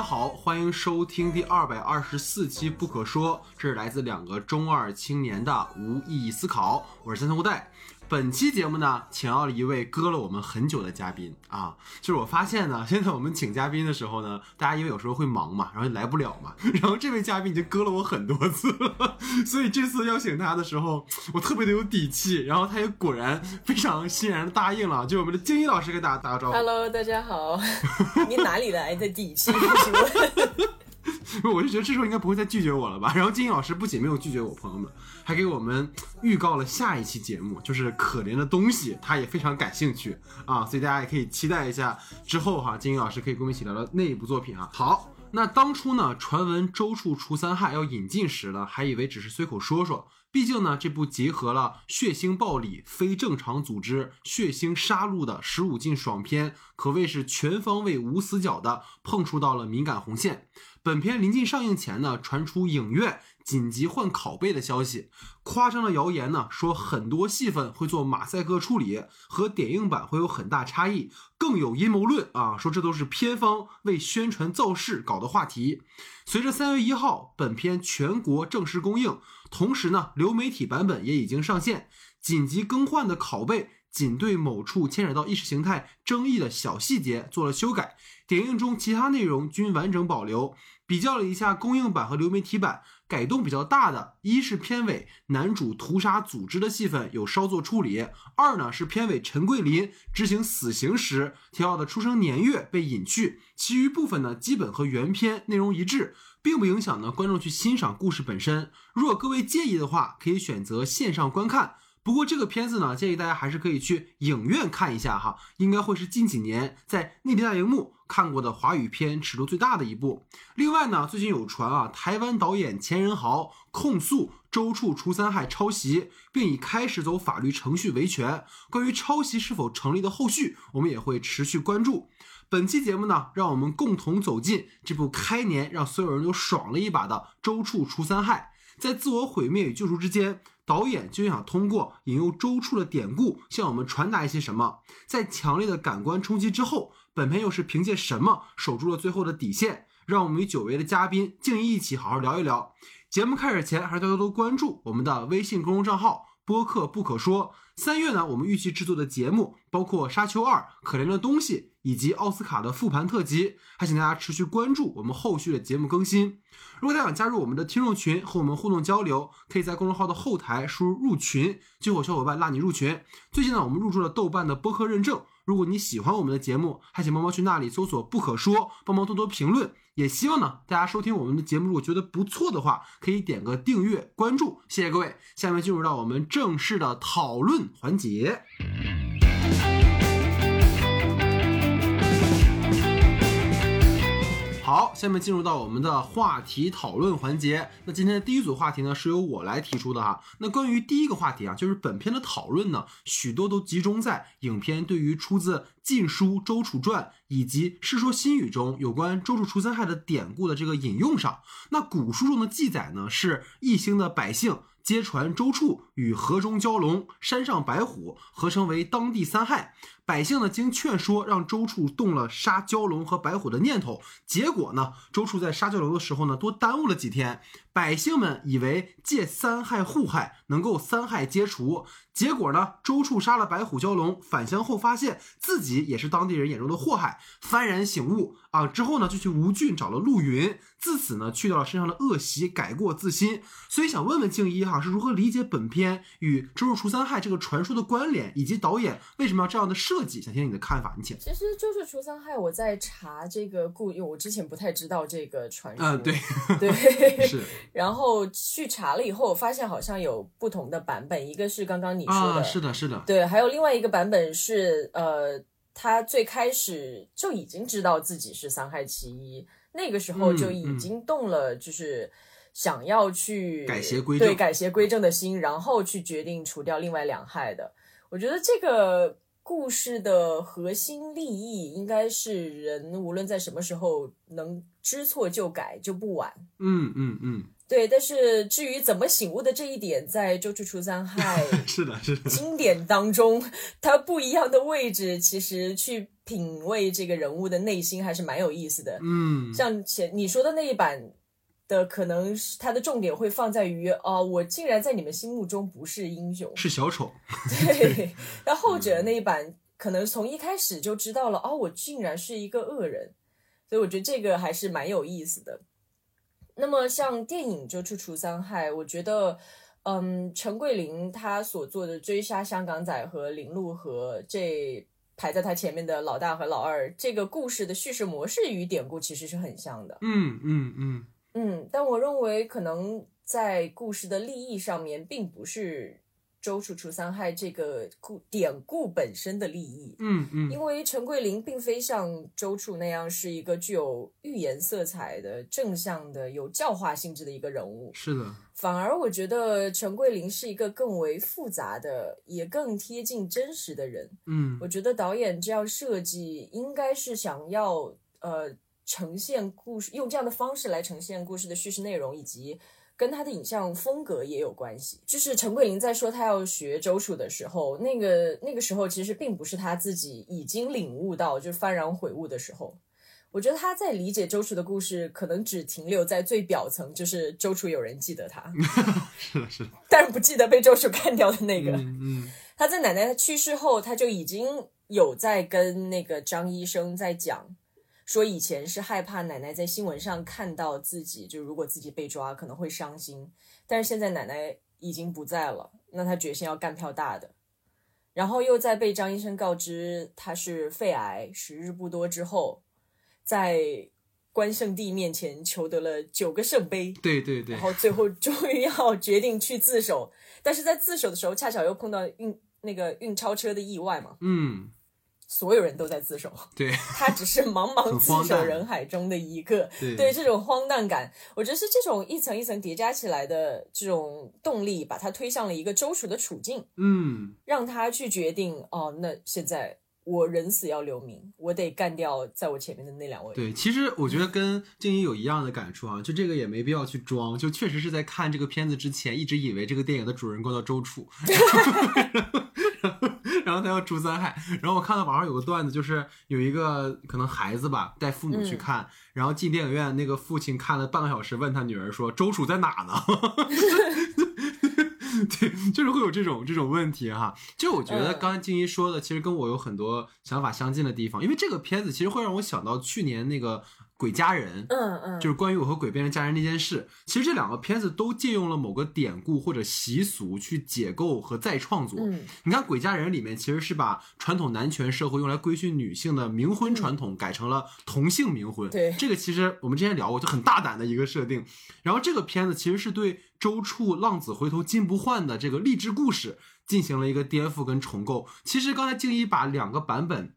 家好，欢迎收听第二百二十四期《不可说》，这是来自两个中二青年的无意义思考。我是三三无代。本期节目呢，请到了一位割了我们很久的嘉宾啊，就是我发现呢，现在我们请嘉宾的时候呢，大家因为有时候会忙嘛，然后来不了嘛，然后这位嘉宾已经割了我很多次了，所以这次邀请他的时候，我特别的有底气，然后他也果然非常欣然的答应了，就我们的金一老师给大家打个招呼。Hello，大家好。你哪里来的底气？我就觉得这时候应该不会再拒绝我了吧。然后金英老师不仅没有拒绝我，朋友们还给我们预告了下一期节目，就是可怜的东西，他也非常感兴趣啊，所以大家也可以期待一下之后哈，金英老师可以跟我们一起聊聊那一部作品啊。好，那当初呢，传闻周处除三害要引进时呢，还以为只是随口说说。毕竟呢，这部结合了血腥暴力、非正常组织、血腥杀戮的十五禁爽片，可谓是全方位无死角的碰触到了敏感红线。本片临近上映前呢，传出影院紧急换拷贝的消息，夸张的谣言呢说很多戏份会做马赛克处理，和点映版会有很大差异，更有阴谋论啊说这都是片方为宣传造势搞的话题。随着三月一号本片全国正式公映，同时呢流媒体版本也已经上线，紧急更换的拷贝仅对某处牵扯到意识形态争议的小细节做了修改，点映中其他内容均完整保留。比较了一下公映版和流媒体版，改动比较大的，一是片尾男主屠杀组织的戏份有稍作处理；二呢是片尾陈桂林执行死刑时提到的出生年月被隐去，其余部分呢基本和原片内容一致，并不影响呢观众去欣赏故事本身。如果各位介意的话，可以选择线上观看。不过这个片子呢，建议大家还是可以去影院看一下哈，应该会是近几年在内地大荧幕看过的华语片尺度最大的一部。另外呢，最近有传啊，台湾导演钱仁豪控诉周处除三害抄袭，并已开始走法律程序维权。关于抄袭是否成立的后续，我们也会持续关注。本期节目呢，让我们共同走进这部开年让所有人都爽了一把的《周处除三害》。在自我毁灭与救赎之间，导演就想通过引用周处的典故，向我们传达一些什么。在强烈的感官冲击之后，本片又是凭借什么守住了最后的底线？让我们与久违的嘉宾静怡一起好好聊一聊。节目开始前，还是大家多关注我们的微信公众账号“播客不可说”。三月呢，我们预期制作的节目包括《沙丘二》《可怜的东西》以及奥斯卡的复盘特辑，还请大家持续关注我们后续的节目更新。如果大家想加入我们的听众群和我们互动交流，可以在公众号的后台输入“入群”，就有小伙伴拉你入群。最近呢，我们入驻了豆瓣的播客认证。如果你喜欢我们的节目，还请帮忙去那里搜索“不可说”，帮忙多多评论。也希望呢，大家收听我们的节目，如果觉得不错的话，可以点个订阅、关注，谢谢各位。下面进入到我们正式的讨论环节。好，下面进入到我们的话题讨论环节。那今天的第一组话题呢，是由我来提出的哈。那关于第一个话题啊，就是本片的讨论呢，许多都集中在影片对于出自《晋书·周楚传》以及《世说新语》中有关周处除三害的典故的这个引用上。那古书中的记载呢，是一兴的百姓。皆传周处与河中蛟龙、山上白虎合称为当地三害。百姓呢经劝说，让周处动了杀蛟龙和白虎的念头。结果呢，周处在杀蛟龙的时候呢，多耽误了几天。百姓们以为借三害互害能够三害皆除。结果呢，周处杀了白虎、蛟龙，返乡后发现自己也是当地人眼中的祸害，幡然醒悟啊！之后呢，就去吴郡找了陆云，自此呢，去掉了身上的恶习，改过自新。所以想问问静一哈，是如何理解本片与周处除三害这个传说的关联，以及导演为什么要这样的设计？想听听你的看法，你请。其实周处除三害，我在查这个故，因为我之前不太知道这个传说。嗯，对，对，是。然后去查了以后，我发现好像有不同的版本，一个是刚刚你说的，啊、是的，是的，对，还有另外一个版本是，呃，他最开始就已经知道自己是三害其一，那个时候就已经动了，就是想要去改邪归正，对，改邪归正的心，然后去决定除掉另外两害的。我觉得这个故事的核心利益应该是人无论在什么时候能知错就改就不晚。嗯嗯嗯。对，但是至于怎么醒悟的这一点，在周处除三害 是的，是的，经典当中，它不一样的位置，其实去品味这个人物的内心还是蛮有意思的。嗯，像前你说的那一版的，可能是它的重点会放在于，哦，我竟然在你们心目中不是英雄，是小丑。对，但后者那一版可能从一开始就知道了，哦，我竟然是一个恶人，所以我觉得这个还是蛮有意思的。那么像电影《就处除三害》，我觉得，嗯，陈桂林他所做的追杀香港仔和林路和这排在他前面的老大和老二，这个故事的叙事模式与典故其实是很像的。嗯嗯嗯嗯，但我认为可能在故事的立意上面，并不是。周处除三害这个故典故本身的利益，嗯嗯，因为陈桂林并非像周处那样是一个具有寓言色彩的正向的有教化性质的一个人物，是的，反而我觉得陈桂林是一个更为复杂的，也更贴近真实的人。嗯，我觉得导演这样设计，应该是想要呃呈现故事，用这样的方式来呈现故事的叙事内容以及。跟他的影像风格也有关系。就是陈桂林在说他要学周楚的时候，那个那个时候其实并不是他自己已经领悟到就幡然悔悟的时候。我觉得他在理解周楚的故事，可能只停留在最表层，就是周楚有人记得他，是的，是的，但是不记得被周楚干掉的那个。嗯，他在奶奶去世后，他就已经有在跟那个张医生在讲。说以前是害怕奶奶在新闻上看到自己，就如果自己被抓可能会伤心，但是现在奶奶已经不在了，那他决心要干票大的，然后又在被张医生告知他是肺癌，时日不多之后，在关圣帝面前求得了九个圣杯，对对对，然后最后终于要决定去自首，但是在自首的时候恰巧又碰到运那个运钞车的意外嘛，嗯。所有人都在自首，对他只是茫茫自首人海中的一个。对这种荒诞感，我觉得是这种一层一层叠加起来的这种动力，把他推向了一个周楚的处境。嗯，让他去决定哦，那现在我人死要留名，我得干掉在我前面的那两位。对，其实我觉得跟静怡有一样的感触啊，就这个也没必要去装，就确实是在看这个片子之前，一直以为这个电影的主人公叫周楚。然后他要诛三害，然后我看到网上有个段子，就是有一个可能孩子吧带父母去看，然后进电影院，那个父亲看了半个小时，问他女儿说：“周楚在哪呢？” 对，就是会有这种这种问题哈。就我觉得刚才静怡说的，其实跟我有很多想法相近的地方，因为这个片子其实会让我想到去年那个。鬼家人，嗯嗯，就是关于我和鬼变成家人那件事。其实这两个片子都借用了某个典故或者习俗去解构和再创作。嗯，你看《鬼家人》里面其实是把传统男权社会用来规训女性的冥婚传统改成了同性冥婚。对，这个其实我们之前聊过，就很大胆的一个设定。然后这个片子其实是对周处浪子回头金不换的这个励志故事进行了一个颠覆跟重构。其实刚才静怡把两个版本。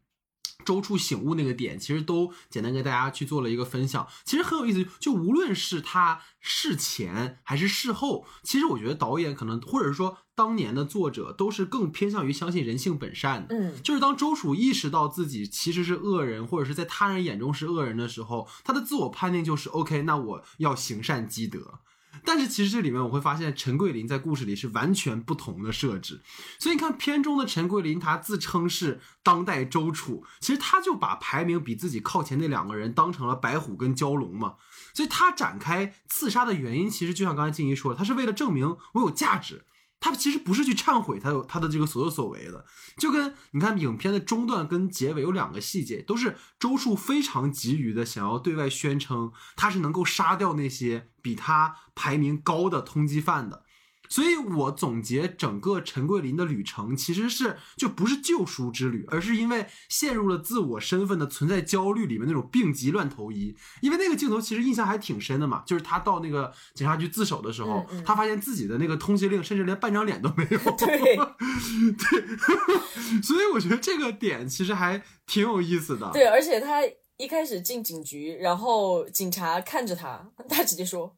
周处醒悟那个点，其实都简单跟大家去做了一个分享，其实很有意思。就无论是他事前还是事后，其实我觉得导演可能，或者是说当年的作者，都是更偏向于相信人性本善的。嗯，就是当周楚意识到自己其实是恶人，或者是在他人眼中是恶人的时候，他的自我判定就是 OK，那我要行善积德。但是其实这里面我会发现，陈桂林在故事里是完全不同的设置。所以你看片中的陈桂林，他自称是当代周楚，其实他就把排名比自己靠前那两个人当成了白虎跟蛟龙嘛。所以他展开刺杀的原因，其实就像刚才静怡说的，他是为了证明我有价值。他其实不是去忏悔他有他的这个所作所为的，就跟你看影片的中段跟结尾有两个细节，都是周树非常急于的想要对外宣称他是能够杀掉那些比他排名高的通缉犯的。所以我总结整个陈桂林的旅程，其实是就不是救赎之旅，而是因为陷入了自我身份的存在焦虑里面那种病急乱投医。因为那个镜头其实印象还挺深的嘛，就是他到那个警察局自首的时候，他发现自己的那个通缉令甚至连半张脸都没有。对 对，所以我觉得这个点其实还挺有意思的。对，而且他一开始进警局，然后警察看着他，他直接说。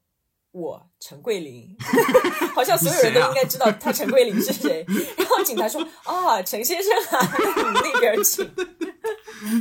我陈桂林 好像所有人都应该知道他陈桂林是谁。然后警察说：“啊，陈先生啊，你那边请。”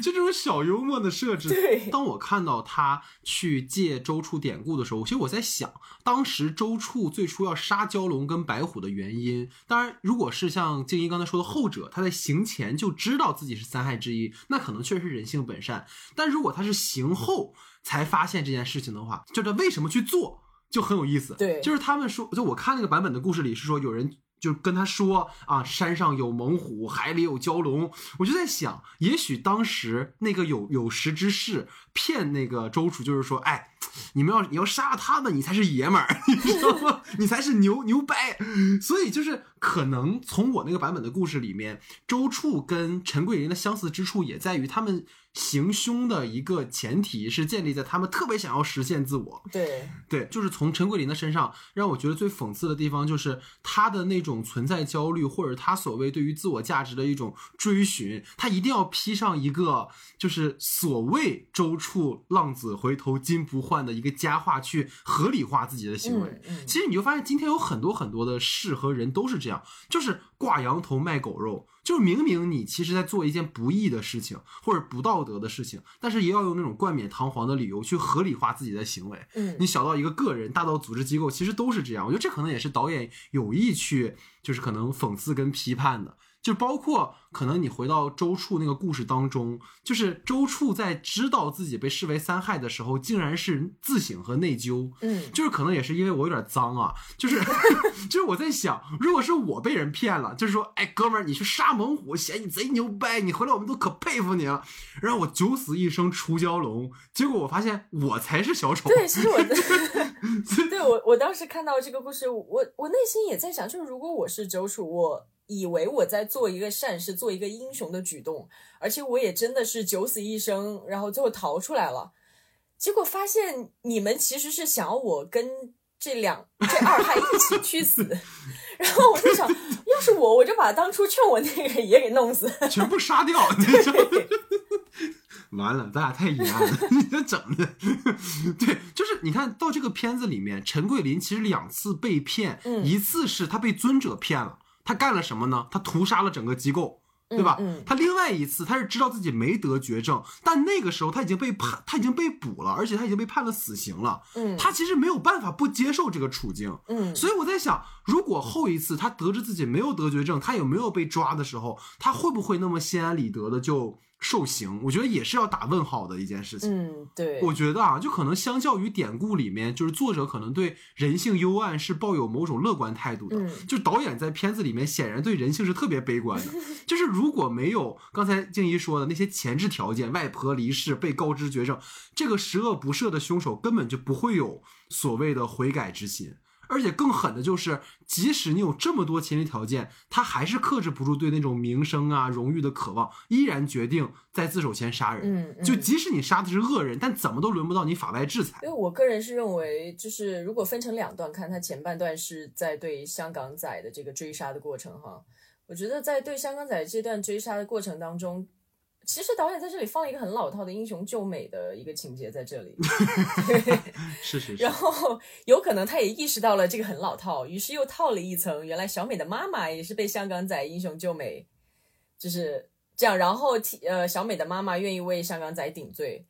就这种小幽默的设置。对当我看到他去借周处典故的时候，其实我在想，当时周处最初要杀蛟龙跟白虎的原因。当然，如果是像静怡刚才说的后者，他在行前就知道自己是三害之一，那可能确实是人性本善。但如果他是行后才发现这件事情的话，就他为什么去做，就很有意思。对就是他们说，就我看那个版本的故事里是说有人。就跟他说啊，山上有猛虎，海里有蛟龙。我就在想，也许当时那个有有识之士骗那个周楚，就是说，哎，你们要你要杀了他们，你才是爷们儿，你知道吗？你才是牛牛掰。所以就是可能从我那个版本的故事里面，周处跟陈桂林的相似之处也在于他们行凶的一个前提是建立在他们特别想要实现自我。对，对，就是从陈桂林的身上，让我觉得最讽刺的地方，就是他的那种存在焦虑，或者他所谓对于自我价值的一种追寻，他一定要披上一个就是所谓周处浪子回头金不换的一个佳话，去合理化自己的行为。嗯嗯其实你就发现，今天有很多很多的事和人都是这样，就是挂羊头卖狗肉，就是明明你其实在做一件不义的事情或者不道德的事情，但是也要用那种冠冕堂皇的理由去合理化自己的行为。嗯你小到一个个人，大到组织机构，其实都是这样。我觉得这可能也是导演有意去，就是可能讽刺跟批判的。就包括可能你回到周处那个故事当中，就是周处在知道自己被视为三害的时候，竟然是自省和内疚。嗯就是可能也是因为我有点脏啊，就是 就是我在想，如果是我被人骗了，就是说，哎，哥们儿，你去杀猛虎，嫌你贼牛掰，你回来我们都可佩服你了。然后我九死一生除蛟龙，结果我发现我才是小丑。对，其实我的，对我我当时看到这个故事，我我内心也在想，就是如果我是周处，我以为我在做一个善事，做一个英雄的举动，而且我也真的是九死一生，然后最后逃出来了，结果发现你们其实是想要我跟这两这二害一起去死，然后我就想，要是我，我就把当初劝我那个人也给弄死。全部杀掉？完了，咱俩太阴暗了，你这整的，对，就是你看到这个片子里面，陈桂林其实两次被骗，嗯一次是他被尊者骗了，他干了什么呢？他屠杀了整个机构。对吧？嗯嗯他另外一次，他是知道自己没得绝症，但那个时候他已经被判，他已经被捕了，而且他已经被判了死刑了。嗯他其实没有办法不接受这个处境。嗯所以我在想，如果后一次他得知自己没有得绝症，他有没有被抓的时候，他会不会那么心安理得的就受刑？我觉得也是要打问号的一件事情。嗯，对，我觉得啊，就可能相较于典故里面，就是作者可能对人性幽暗是抱有某种乐观态度的。嗯就导演在片子里面显然对人性是特别悲观的。就是如果没有刚才静怡说的那些前置条件，外婆离世、被告知绝症，这个十恶不赦的凶手根本就不会有所谓的悔改之心。而且更狠的就是，即使你有这么多前提条件，他还是克制不住对那种名声啊、荣誉的渴望，依然决定在自首前杀人。嗯嗯就即使你杀的是恶人，但怎么都轮不到你法外制裁。因为我个人是认为，就是如果分成两段看，他前半段是在对香港仔的这个追杀的过程哈，我觉得在对香港仔这段追杀的过程当中，其实导演在这里放了一个很老套的英雄救美的一个情节在这里，是是是然，后有可能他也意识到了这个很老套，于是又套了一层，原来小美的妈妈也是被香港仔英雄救美，就是这样。然后替呃，小美的妈妈愿意为香港仔顶罪。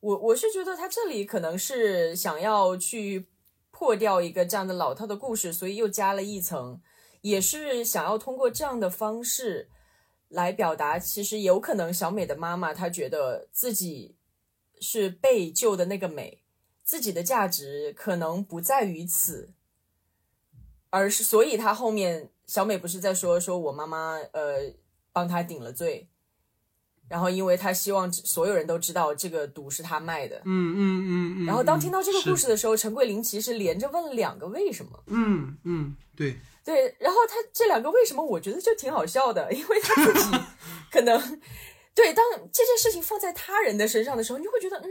我我是觉得他这里可能是想要去破掉一个这样的老套的故事，所以又加了一层，也是想要通过这样的方式来表达，其实有可能小美的妈妈她觉得自己是被救的那个美。自己的价值可能不在于此，而是所以她后面小美不是在说说我妈妈呃帮她顶了罪，然后因为她希望所有人都知道这个毒是她卖的。嗯嗯嗯嗯。然后当听到这个故，事的时候，陈桂林其实连着问了两个为什么。嗯嗯，对，对，然后他这两个为什么，我觉得就挺好笑的，因为他自己 可能对当这件事情放在他人的身上的时候，你就会觉得嗯，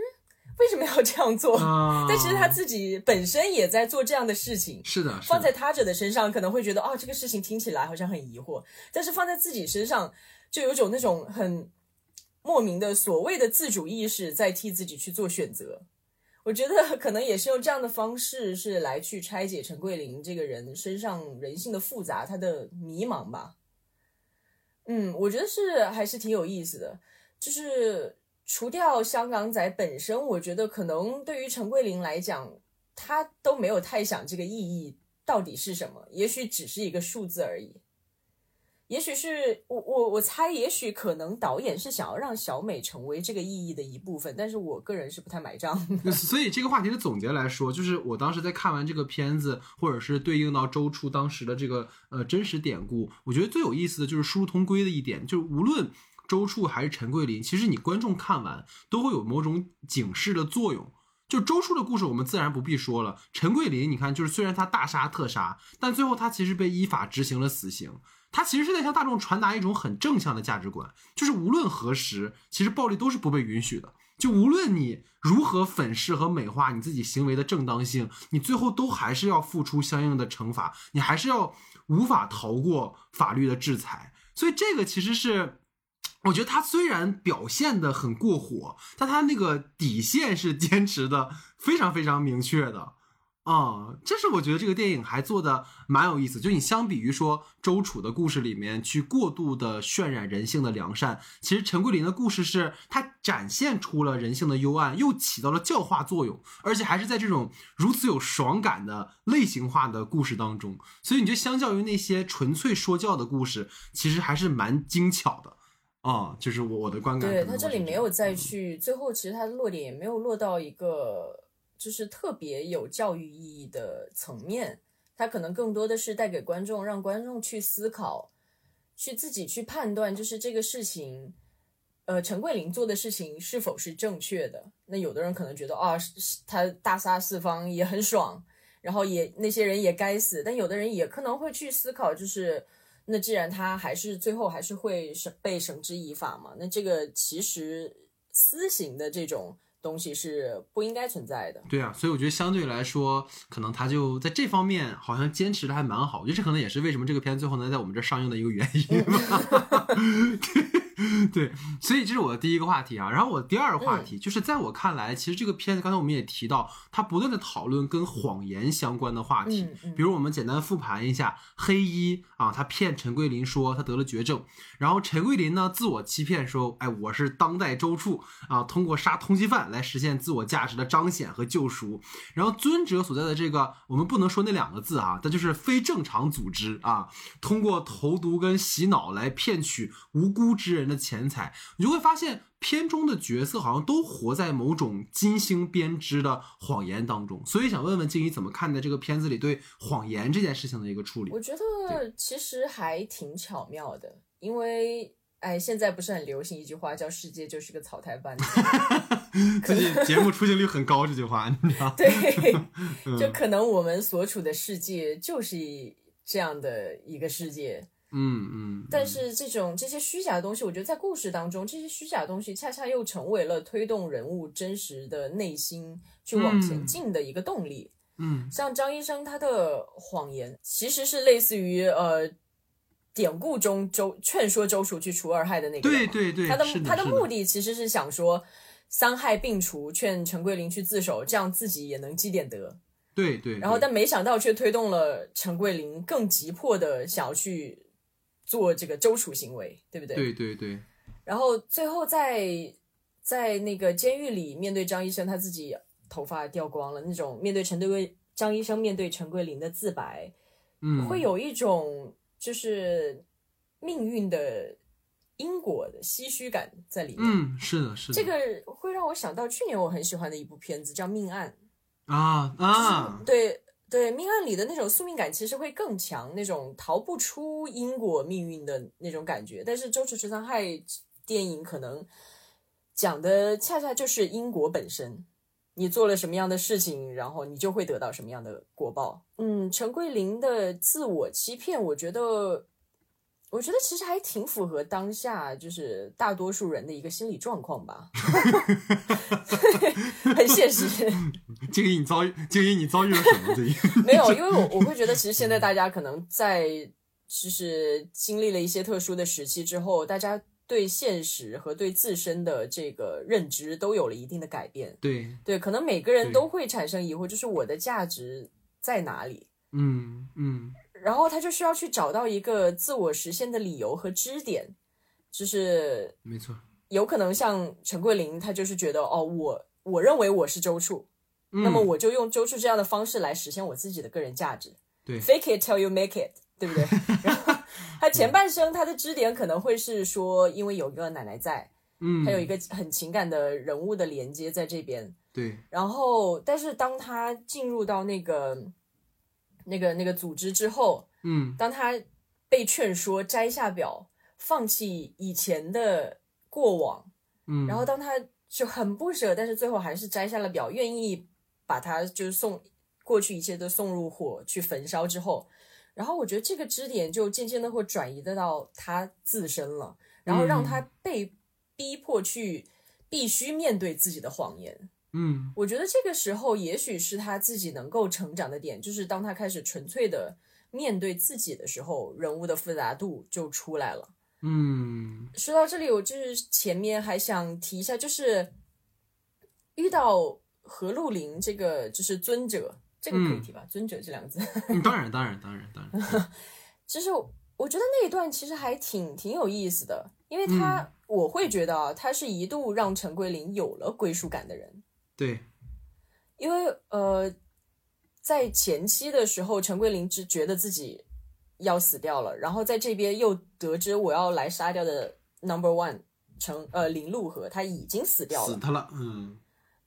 为什么要这样做？啊，但其实他自己本身也在做这样的事情，是的，是的放在他者的身上可能会觉得哦，这个事情听起来好像很疑惑，但是放在自己身上，就有种那种很莫名的所谓的自主意识在替自己去做选择。我觉得 可能也是用这样的方式，是来去拆解陈桂林这个人身上人性的复杂，他的迷茫吧。嗯，我觉得是还是挺有意思的。就是除掉香港仔本身，我觉得可能对于陈桂林来讲，他都没有太想这个意义到底是什么，也许只是一个数字而已。也许是我我我猜，也许可能导演是想要让小美成为这个意义的一部分，但是我个人是不太买账。所以这个话题的总结来说，就是我当时在看完这个片子，或者是对应到周处当时的这个呃真实典故，我觉得最有意思的就是殊途同归的一点，就是无论周处还是陈桂林，其实你观众看完都会有某种警示的作用。就周处的故事，我们自然不必说了。陈桂林，你看，就是虽然他大杀特杀，但最后他其实被依法执行了死刑。他其实是在向大众传达一种很正向的价值观，就是无论何时，其实暴力都是不被允许的。就无论你如何粉饰和美化你自己行为的正当性，你最后都还是要付出相应的惩罚，你还是要无法逃过法律的制裁。所以这个其实是，我觉得他虽然表现的很过火，但他那个底线是坚持的非常非常明确的。啊，这是我觉得这个电影还做的蛮有意思。就你相比于说周楚的故事里面去过度的渲染人性的良善，其实陈桂林的故事是他展现出了人性的幽暗，又起到了教化作用，而且还是在这种如此有爽感的类型化的故事当中。所以你就相较于那些纯粹说教的故事，其实还是蛮精巧的。啊，就是我我的观感。对他这里没有再去最后，其实他的落点也没有落到一个。就是特别有教育意义的层面，它可能更多的是带给观众，让观众去思考，去自己去判断，就是这个事情，呃，陈桂林做的事情是否是正确的。那有的人可能觉得啊，他大杀四方也很爽，然后也那些人也该死。但有的人也可能会去思考，就是那既然他还是最后还是会被绳之以法嘛，那这个其实私刑的这种。东西是不应该存在的。对啊，所以我觉得相对来说，可能他就在这方面好像坚持的还蛮好。我觉得这可能也是为什么这个片最后能在我们这上映的一个原因吧。对，所以这是我的第一个话题啊。然后我第二个话题就是，在我看来，其实这个片子刚才我们也提到，它不断的讨论跟谎言相关的话题。比如我们简单复盘一下，黑衣啊，他骗陈桂林说他得了绝症，然后陈桂林呢自我欺骗说，哎，我是当代周处啊，通过杀通缉犯来实现自我价值的彰显和救赎。然后尊者所在的这个，我们不能说那两个字啊，但就是非正常组织啊，通过投毒跟洗脑来骗取无辜之人。的钱财，你就会发现片中的角色好像都活在某种精心编织的谎言当中。所以想问问静怡怎么看待这个片子里对谎言这件事情的一个处理？我觉得其实还挺巧妙的，因为哎，现在不是很流行一句话叫“世界就是个草台班子”，最近节目出镜率很高，这句话你知道？对，就可能我们所处的世界就是这样的一个世界。嗯嗯，但是这种这些虚假的东西，我觉得在故事当中，这些虚假的东西恰恰又成为了推动人物真实的内心去往前进的一个动力。嗯，像张医生他的谎言，其实是类似于呃典故中周劝说周楚去除二害的那个。对对对，他的他的目的其实是想说三害并除，劝陈桂林去自首，这样自己也能积点德。对对。然后，但没想到却推动了陈桂林更急迫的想要去。做这个周楚行为，对不对？对对对。然后最后在在那个监狱里面对张医生，他自己头发掉光了，那种面对陈桂张医生面对陈桂林的自白，嗯，会有一种就是命运的因果的唏嘘感在里面。嗯，是的，是的。这个会让我想到去年我很喜欢的一部片子，叫《命案》啊啊，对。对命案里的那种宿命感，其实会更强，那种逃不出因果命运的那种感觉。但是《周楚十三害》电影可能讲的恰恰就是因果本身，你做了什么样的事情，然后你就会得到什么样的果报。嗯，陈桂林的自我欺骗，我觉得。我觉得其实还挺符合当下就是大多数人的一个心理状况吧，很现实。静怡，你遭遇静怡，你遭遇了什么？最近 没有，因为我我会觉得，其实现在大家可能在就是经历了一些特殊的时期之后，大家对现实和对自身的这个认知都有了一定的改变。对对，可能每个人都会产生疑惑，就是我的价值在哪里？嗯嗯。然后他就需要去找到一个自我实现的理由和支点，就是没错。有可能像陈桂林，他就是觉得哦，我我认为我是周处，那么嗯我就用周处这样的方式来实现我自己的个人价值。对，fake it till you make it，对不对？然后他前半生他的支点可能会是说，因为有一个奶奶在，嗯，他有一个很情感的人物的连接在这边。对，然后，但是当他进入到那个那个那个组织之后，嗯。当他被劝说摘下表，放弃以前的过往，嗯，然后当他就很不舍，但是最后还是摘下了表，愿意把它就是送过去一切都送入火去焚烧之后，然后我觉得这个支点就渐渐的会转移得到他自身了，然后让他被逼迫去必须面对自己的谎言。嗯我觉得这个时候也许是他自己能够成长的点，就是当他开始纯粹的面对自己的时候，人物的复杂度就出来了。嗯说到这里，我就是前面还想提一下，就是遇到何露林这个就是尊者，这个可以提吧？尊者这两个字，嗯，当然当然当然当然，其实我觉得那一段其实还挺挺有意思的，因为他、我会觉得啊，他是一度让陈桂林有了归属感的人。对，因为呃，在前期的时候，陈桂林只觉得自己要死掉了，然后在这边又得知我要来杀掉的 Number One 陈呃林路河他已经死掉了，死他了，嗯，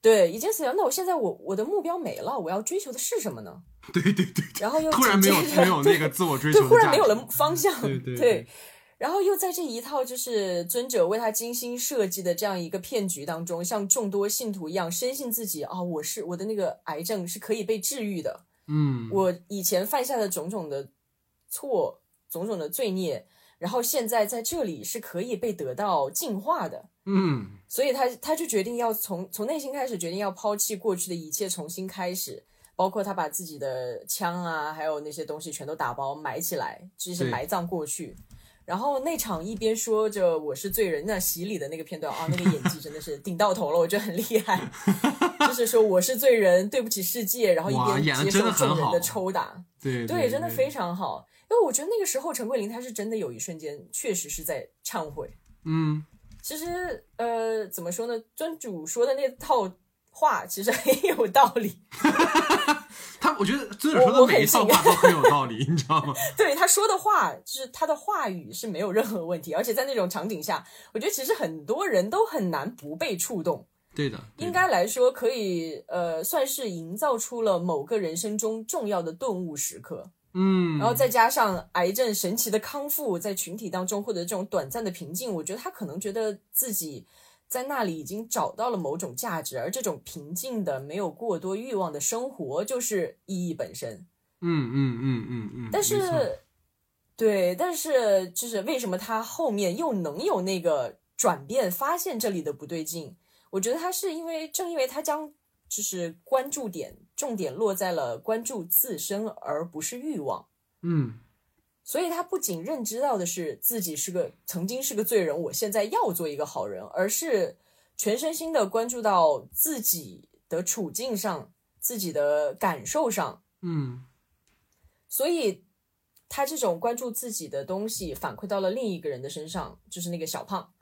对，已经死掉。那我现在我我的目标没了，我要追求的是什么呢？对对对，然后又突然没有没有那个自我追求对，的忽然没有了方向，对对对然后又在这一套就是尊者为他精心设计的这样一个骗局当中，像众多信徒一样，深信自己啊、我是我的那个癌症是可以被治愈的，嗯，我以前犯下的种种的错、种种的罪孽，然后现在在这里是可以被得到净化的。嗯所以他他就决定要从从内心开始决定要抛弃过去的一切，重新开始，包括他把自己的枪啊，还有那些东西全都打包埋起来，就是埋葬过去。然后那场一边说着我是罪人，那洗礼的那个片段啊，那个演技真的是顶到头了，我觉得很厉害。就是说我是罪人，对不起世界，然后一边接受众人的抽打，对对，真的非常好。因为我觉得那个时候陈桂林他是真的有一瞬间确实是在忏悔。嗯其实，呃，怎么说呢？尊主说的那套话其实很有道理。他我觉得尊者说的我每一套话都很有道理，你知道吗？对他说的话，就是他的话语是没有任何问题，而且在那种场景下，我觉得其实很多人都很难不被触动。对的，对的应该来说，可以呃，算是营造出了某个人生中重要的顿悟时刻。嗯，然后再加上癌症神奇的康复，在群体当中获得这种短暂的平静，我觉得他可能觉得自己在那里已经找到了某种价值，而这种平静的、没有过多欲望的生活就是意义本身。嗯嗯嗯嗯嗯，但是，对，但是就是为什么他后面又能有那个转变，发现这里的不对劲？我觉得他是因为正因为他将就是关注点重点落在了关注自身，而不是欲望。嗯所以他不仅认知到的是自己是个曾经是个罪人，我现在要做一个好人，而是全身心的关注到自己的处境上、自己的感受上。嗯所以他这种关注自己的东西反馈到了另一个人的身上，就是那个小胖。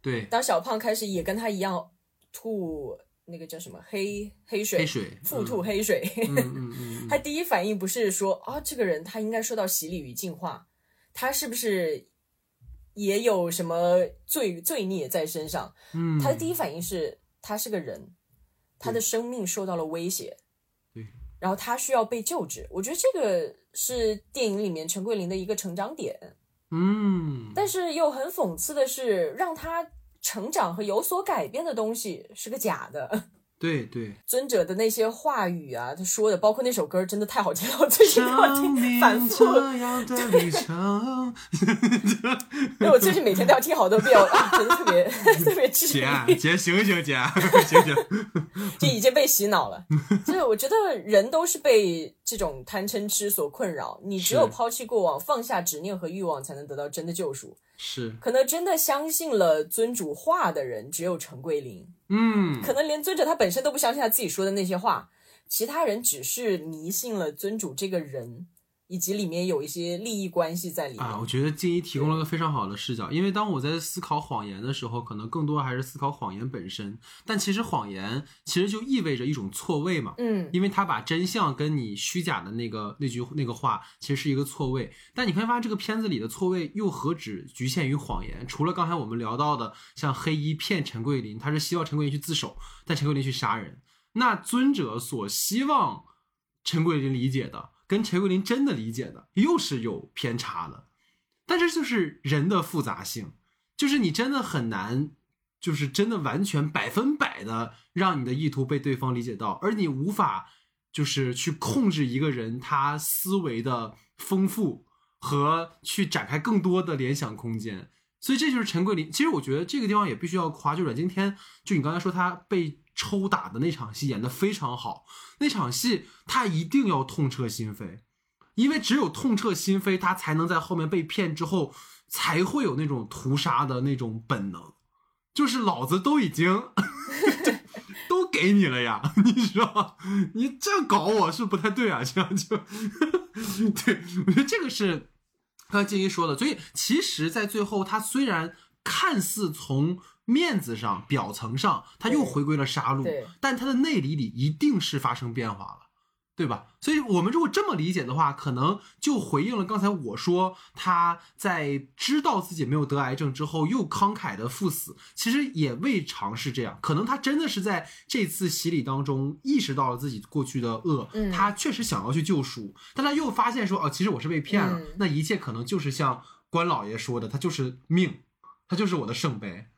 对，当小胖开始也跟他一样吐那个叫什么黑黑水，黑水腹吐黑水，嗯嗯嗯 嗯，他第一反应不是说啊，这个人他应该受到洗礼与净化，他是不是也有什么罪罪孽在身上？嗯，他的第一反应是他是个人，他的生命受到了威胁，对，然后他需要被救治。我觉得这个是电影里面陈桂林的一个成长点，嗯，但是又很讽刺的是，让他成长和有所改变的东西是个假的。对对，尊者的那些话语啊，他说的，包括那首歌，真的太好听了，我最近都要听命反复，这样的旅程，对我最近每天都要听好多遍，啊，真的特别特别治姐愈，姐醒醒姐，醒醒，就已经被洗脑了。所以我觉得人都是被这种贪嗔痴所困扰，你只有抛弃过往，放下执念和欲望，才能得到真的救赎。是，可能真的相信了尊主话的人，只有陈桂林。嗯。可能连尊者他本身都不相信他自己说的那些话，其他人只是迷信了尊主这个人，以及里面有一些利益关系在里面。啊，我觉得静怡提供了个非常好的视角，因为当我在思考谎言的时候，可能更多还是思考谎言本身。但其实谎言其实就意味着一种错位嘛，嗯因为他把真相跟你虚假的那个那句那个话，其实是一个错位。但你会发现，这个片子里的错位又何止局限于谎言？除了刚才我们聊到的，像黑衣骗陈桂林，他是希望陈桂林去自首，但陈桂林去杀人。那尊者所希望陈桂林理解的，跟陈桂林真的理解的，又是有偏差的。但这就是人的复杂性，就是你真的很难，就是真的完全百分百的让你的意图被对方理解到，而你无法就是去控制一个人他思维的丰富和去展开更多的联想空间。所以这就是陈桂林。其实我觉得这个地方也必须要夸，就阮经天，就你刚才说他被抽打的那场戏演得非常好，那场戏他一定要痛彻心扉。因为只有痛彻心扉，他才能在后面被骗之后，才会有那种屠杀的那种本能。就是老子都已经 都给你了呀，你说你这样搞我是不太对啊，这样就 对我觉得这个是刚才静怡说的。所以其实，在最后，他虽然看似从面子上、表层上，他又回归了杀戮，但他的内里里一定是发生变化了。对吧？所以我们如果这么理解的话，可能就回应了刚才我说他在知道自己没有得癌症之后又慷慨的赴死，其实也未尝是这样。可能他真的是在这次洗礼当中意识到了自己过去的恶，嗯他确实想要去救赎，但他又发现说，哦，其实我是被骗了，嗯那一切可能就是像关老爷说的，他就是命，他就是我的圣杯。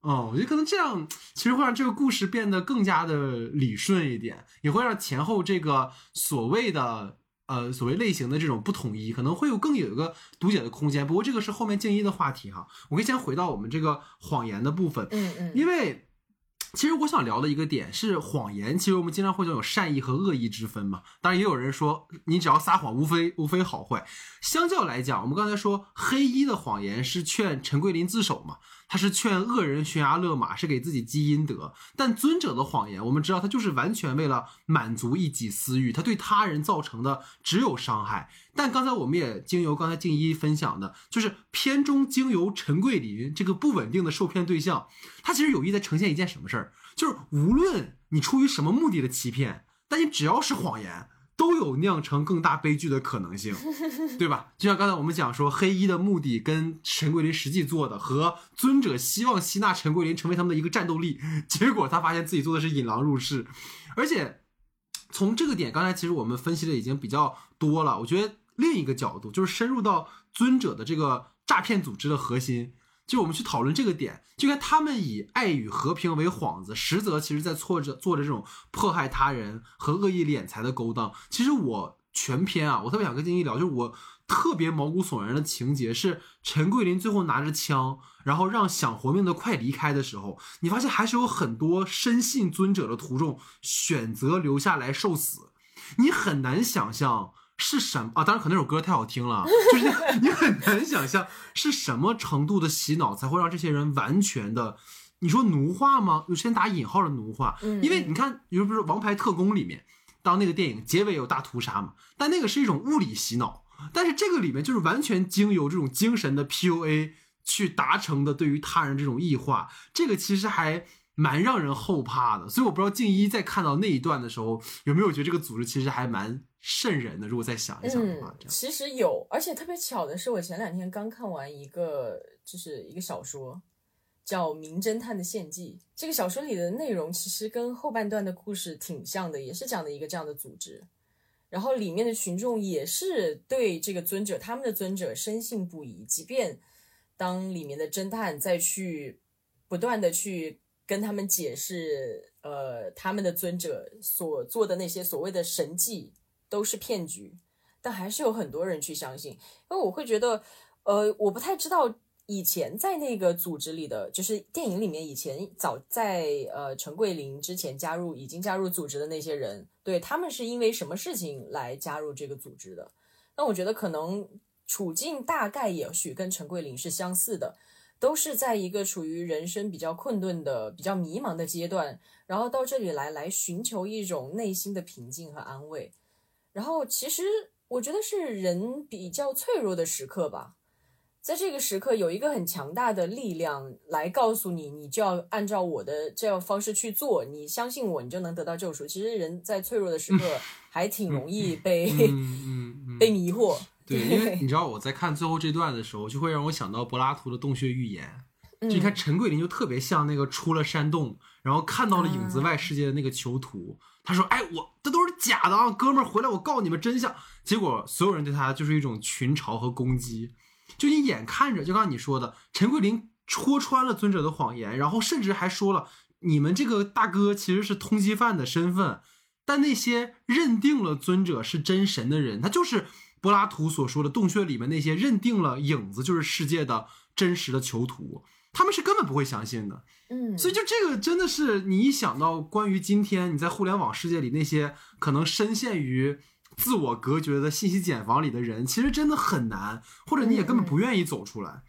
哦，我觉得可能这样其实会让这个故事变得更加的理顺一点，也会让前后这个所谓的呃所谓类型的这种不统一，可能会有更有一个读解的空间。不过这个是后面静一的话题哈，我可以先回到我们这个谎言的部分，嗯嗯，因为其实我想聊的一个点是谎言，其实我们经常会讲有善意和恶意之分嘛。当然也有人说你只要撒谎，无非无非好坏。相较来讲，我们刚才说黑衣的谎言是劝陈桂林自首嘛，他是劝恶人悬崖勒马，是给自己积阴德。但尊者的谎言，我们知道他就是完全为了满足一己私欲，他对他人造成的只有伤害。但刚才我们也经由刚才静一分享的，就是片中经由陈桂林这个不稳定的受骗对象，他其实有意在呈现一件什么事儿，就是无论你出于什么目的的欺骗，但你只要是谎言，都有酿成更大悲剧的可能性，对吧？就像刚才我们讲说，黑衣的目的跟陈桂林实际做的，和尊者希望吸纳陈桂林成为他们的一个战斗力，结果他发现自己做的是引狼入室，而且从这个点，刚才其实我们分析的已经比较多了。我觉得另一个角度就是深入到尊者的这个诈骗组织的核心，就我们去讨论这个点，就看他们以爱与和平为幌子，实则其实在做着做着这种迫害他人和恶意敛财的勾当。其实我全篇啊，我特别想跟金一聊，就是我特别毛骨悚然的情节是陈桂林最后拿着枪，然后让想活命的快离开的时候，你发现还是有很多深信尊者的徒众选择留下来受死，你很难想象。是什么？啊？当然，可能那首歌太好听了，就是你很难想象是什么程度的洗脑才会让这些人完全的，你说奴化吗？就先打引号的奴化，嗯。因为你看，比如比如说《王牌特工》里面，当那个电影结尾有大屠杀嘛，但那个是一种物理洗脑，但是这个里面就是完全经由这种精神的 PUA 去达成的对于他人这种异化，这个其实还蛮让人后怕的。所以我不知道静一在看到那一段的时候，有没有觉得这个组织其实还蛮瘆人的？如果再想一想的话。其实有，而且特别巧的是，我前两天刚看完一个，就是一个小说，叫《名侦探的献祭》。这个小说里的内容其实跟后半段的故事挺像的，也是讲的一个这样的组织。然后里面的群众也是对这个尊者，他们的尊者深信不疑，即便当里面的侦探再去不断的去跟他们解释，呃，他们的尊者所做的那些所谓的神迹都是骗局，但还是有很多人去相信。因为我会觉得，呃，我不太知道以前在那个组织里的，就是电影里面以前早在呃陈桂林之前加入已经加入组织的那些人，对他们是因为什么事情来加入这个组织的？那我觉得可能处境大概也许跟陈桂林是相似的。都是在一个处于人生比较困顿的、比较迷茫的阶段，然后到这里来来寻求一种内心的平静和安慰。然后其实我觉得是人比较脆弱的时刻吧。在这个时刻，有一个很强大的力量来告诉你，你就要按照我的这样方式去做。你相信我，你就能得到救赎。其实人在脆弱的时刻，还挺容易被 被迷惑。对，因为你知道我在看最后这段的时候，就会让我想到柏拉图的洞穴预言。就你看陈桂林就特别像那个出了山洞，然后看到了影子外世界的那个囚徒。他说：“哎，我这都是假的啊，哥们儿回来，我告诉你们真相。”结果所有人对他就是一种群嘲和攻击。就你眼看着，就刚刚你说的，陈桂林戳穿了尊者的谎言，然后甚至还说了你们这个大哥其实是通缉犯的身份。但那些认定了尊者是真神的人，他就是柏拉图所说的洞穴里面那些认定了影子就是世界的真实的囚徒。他们是根本不会相信的，嗯，所以就这个真的是你一想到关于今天你在互联网世界里那些可能深陷于自我隔绝的信息茧房里的人，其实真的很难，或者你也根本不愿意走出来，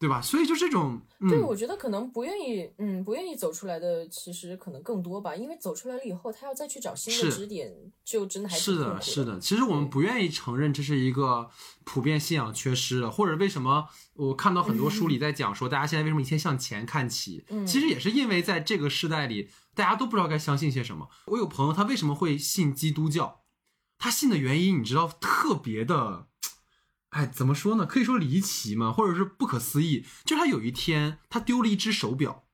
对吧？所以就这种，对我觉得可能不愿意，嗯，不愿意走出来的其实可能更多吧，因为走出来了以后，他要再去找新的支点，就真的还是的，是的。其实我们不愿意承认这是一个普遍信仰缺失的，或者为什么？我看到很多书里在讲说，大家现在为什么一切向前看齐？嗯，其实也是因为在这个时代里，大家都不知道该相信些什么。我有朋友，他为什么会信基督教？他信的原因，你知道，特别的，哎，怎么说呢？可以说离奇嘛，或者是不可思议。就他有一天，他丢了一只手表。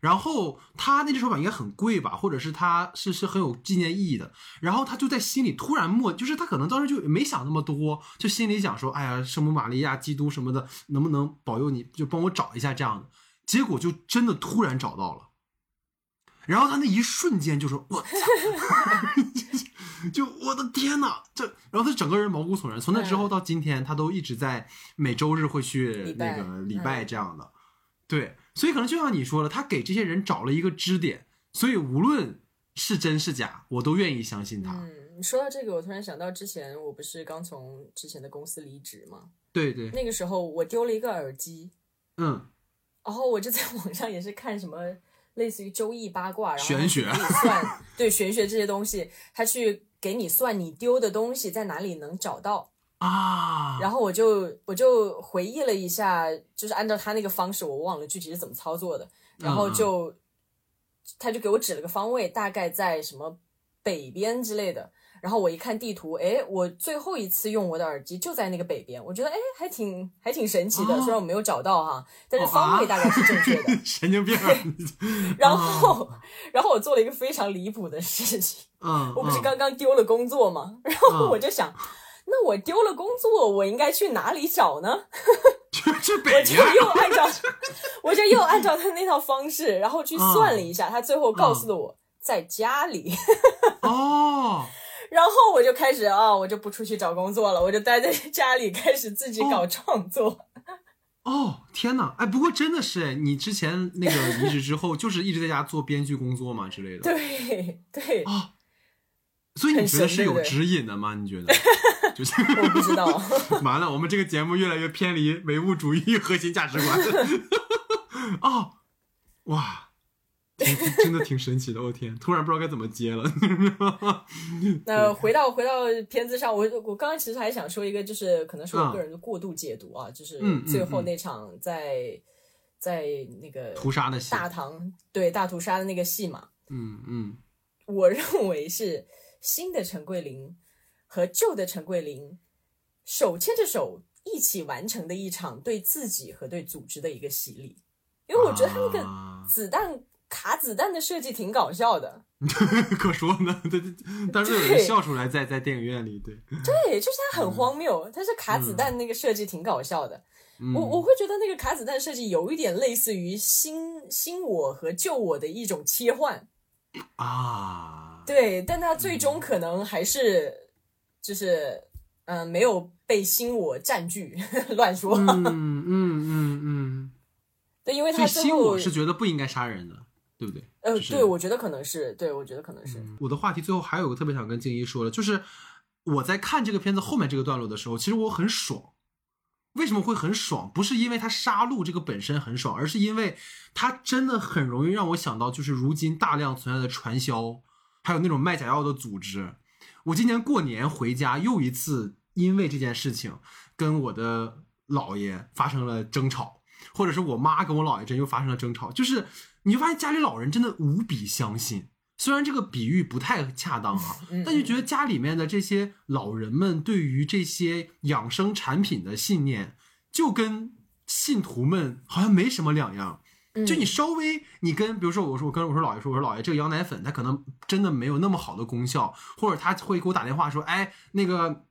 然后他那只手表应该很贵吧，或者是他是是很有纪念意义的。然后他就在心里突然默，就是他可能当时就没想那么多，就心里想说：“哎呀，圣母玛利亚、基督什么的，能不能保佑你？就帮我找一下这样的。”结果就真的突然找到了。然后他那一瞬间就说：“我操！” 就我的天哪！这，然后他整个人毛骨悚然。从那之后到今天，他都一直在每周日会去那个礼拜这样的，对。所以可能就像你说的，他给这些人找了一个支点，所以无论是真是假，我都愿意相信他。嗯，说到这个，我突然想到之前我不是刚从之前的公司离职吗？对对。那个时候我丢了一个耳机，嗯，然后我就在网上也是看什么类似于周易八卦，然后玄学算对玄学这些东西，他去给你算你丢的东西在哪里能找到。啊，然后我就我就回忆了一下，就是按照他那个方式，我忘了具体是怎么操作的。然后就，他就给我指了个方位，大概在什么北边之类的。然后我一看地图，哎，我最后一次用我的耳机就在那个北边。我觉得哎，还挺还挺神奇的。虽然我没有找到哈，但是方位大概是正确的。神经病。然后，然后我做了一个非常离谱的事情。嗯，我不是刚刚丢了工作吗？然后我就想。那我丢了工作，我应该去哪里找呢？去北我就又按照，我就又按照他那套方式，然后去算了一下，他最后告诉了我在家里。哦。然后我就开始啊，我就不出去找工作了，我就待在家里开始自己搞创作。哦，天哪！哎，不过真的是，你之前那个离职之后，就是一直在家做编剧工作嘛之类的。对对。啊。所以你觉得是有指引的吗？你觉得？就是我不知道。完了，我们这个节目越来越偏离唯物主义核心价值观。哦，哇，真的挺神奇的。我天，突然不知道该怎么接了。那回到回到片子上，我我刚刚其实还想说一个，就是可能是我个人的过度解读啊，就是最后那场在在那个屠杀的戏，大唐对大屠杀的那个戏嘛。嗯嗯，我认为是。新的陈桂林和旧的陈桂林手牵着手一起完成的一场对自己和对组织的一个洗礼，因为我觉得他那个子弹卡子弹的设计挺搞笑的，可说呢，对对，当时有人笑出来，在在电影院里，对对，就是他很荒谬，但是卡子弹那个设计挺搞笑的，我我会觉得那个卡子弹设计有一点类似于新新我和旧我的一种切换啊。对，但他最终可能还是，就是，嗯，没有被新我占据。乱说。嗯嗯嗯嗯。对，因为他新我是觉得不应该杀人的，对不对？呃，对，我觉得可能是，对，我觉得可能是。我的话题最后还有个特别想跟静怡说的，就是我在看这个片子后面这个段落的时候，其实我很爽。为什么会很爽？不是因为他杀戮这个本身很爽，而是因为他真的很容易让我想到，就是如今大量存在的传销。还有那种卖假药的组织，我今年过年回家，又一次因为这件事情跟我的姥爷发生了争吵，或者是我妈跟我姥爷这又发生了争吵，就是你就发现家里老人真的无比相信。虽然这个比喻不太恰当啊，但就觉得家里面的这些老人们对于这些养生产品的信念，就跟信徒们好像没什么两样。就你稍微你跟比如说我说我跟我说姥爷说我说姥爷这个羊奶粉它可能真的没有那么好的功效，或者他会给我打电话说哎那个。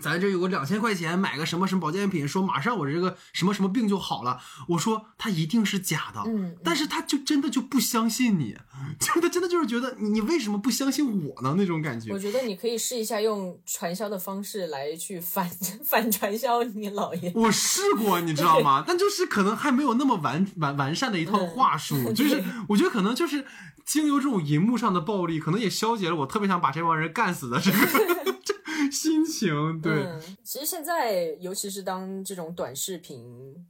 咱这有个两千块钱买个什么什么保健品，说马上我这个什么什么病就好了。我说他一定是假的，嗯，但是他就真的就不相信你，就他真的就是觉得你为什么不相信我呢？那种感觉。我觉得你可以试一下用传销的方式来去反 反传销你姥爷。我试过，你知道吗？但就是可能还没有那么完完完善的一套话术，就是我觉得可能就是经由这种银幕上的暴力，可能也消解了我特别想把这帮人干死的这个。心情对，其实现在，尤其是当这种短视频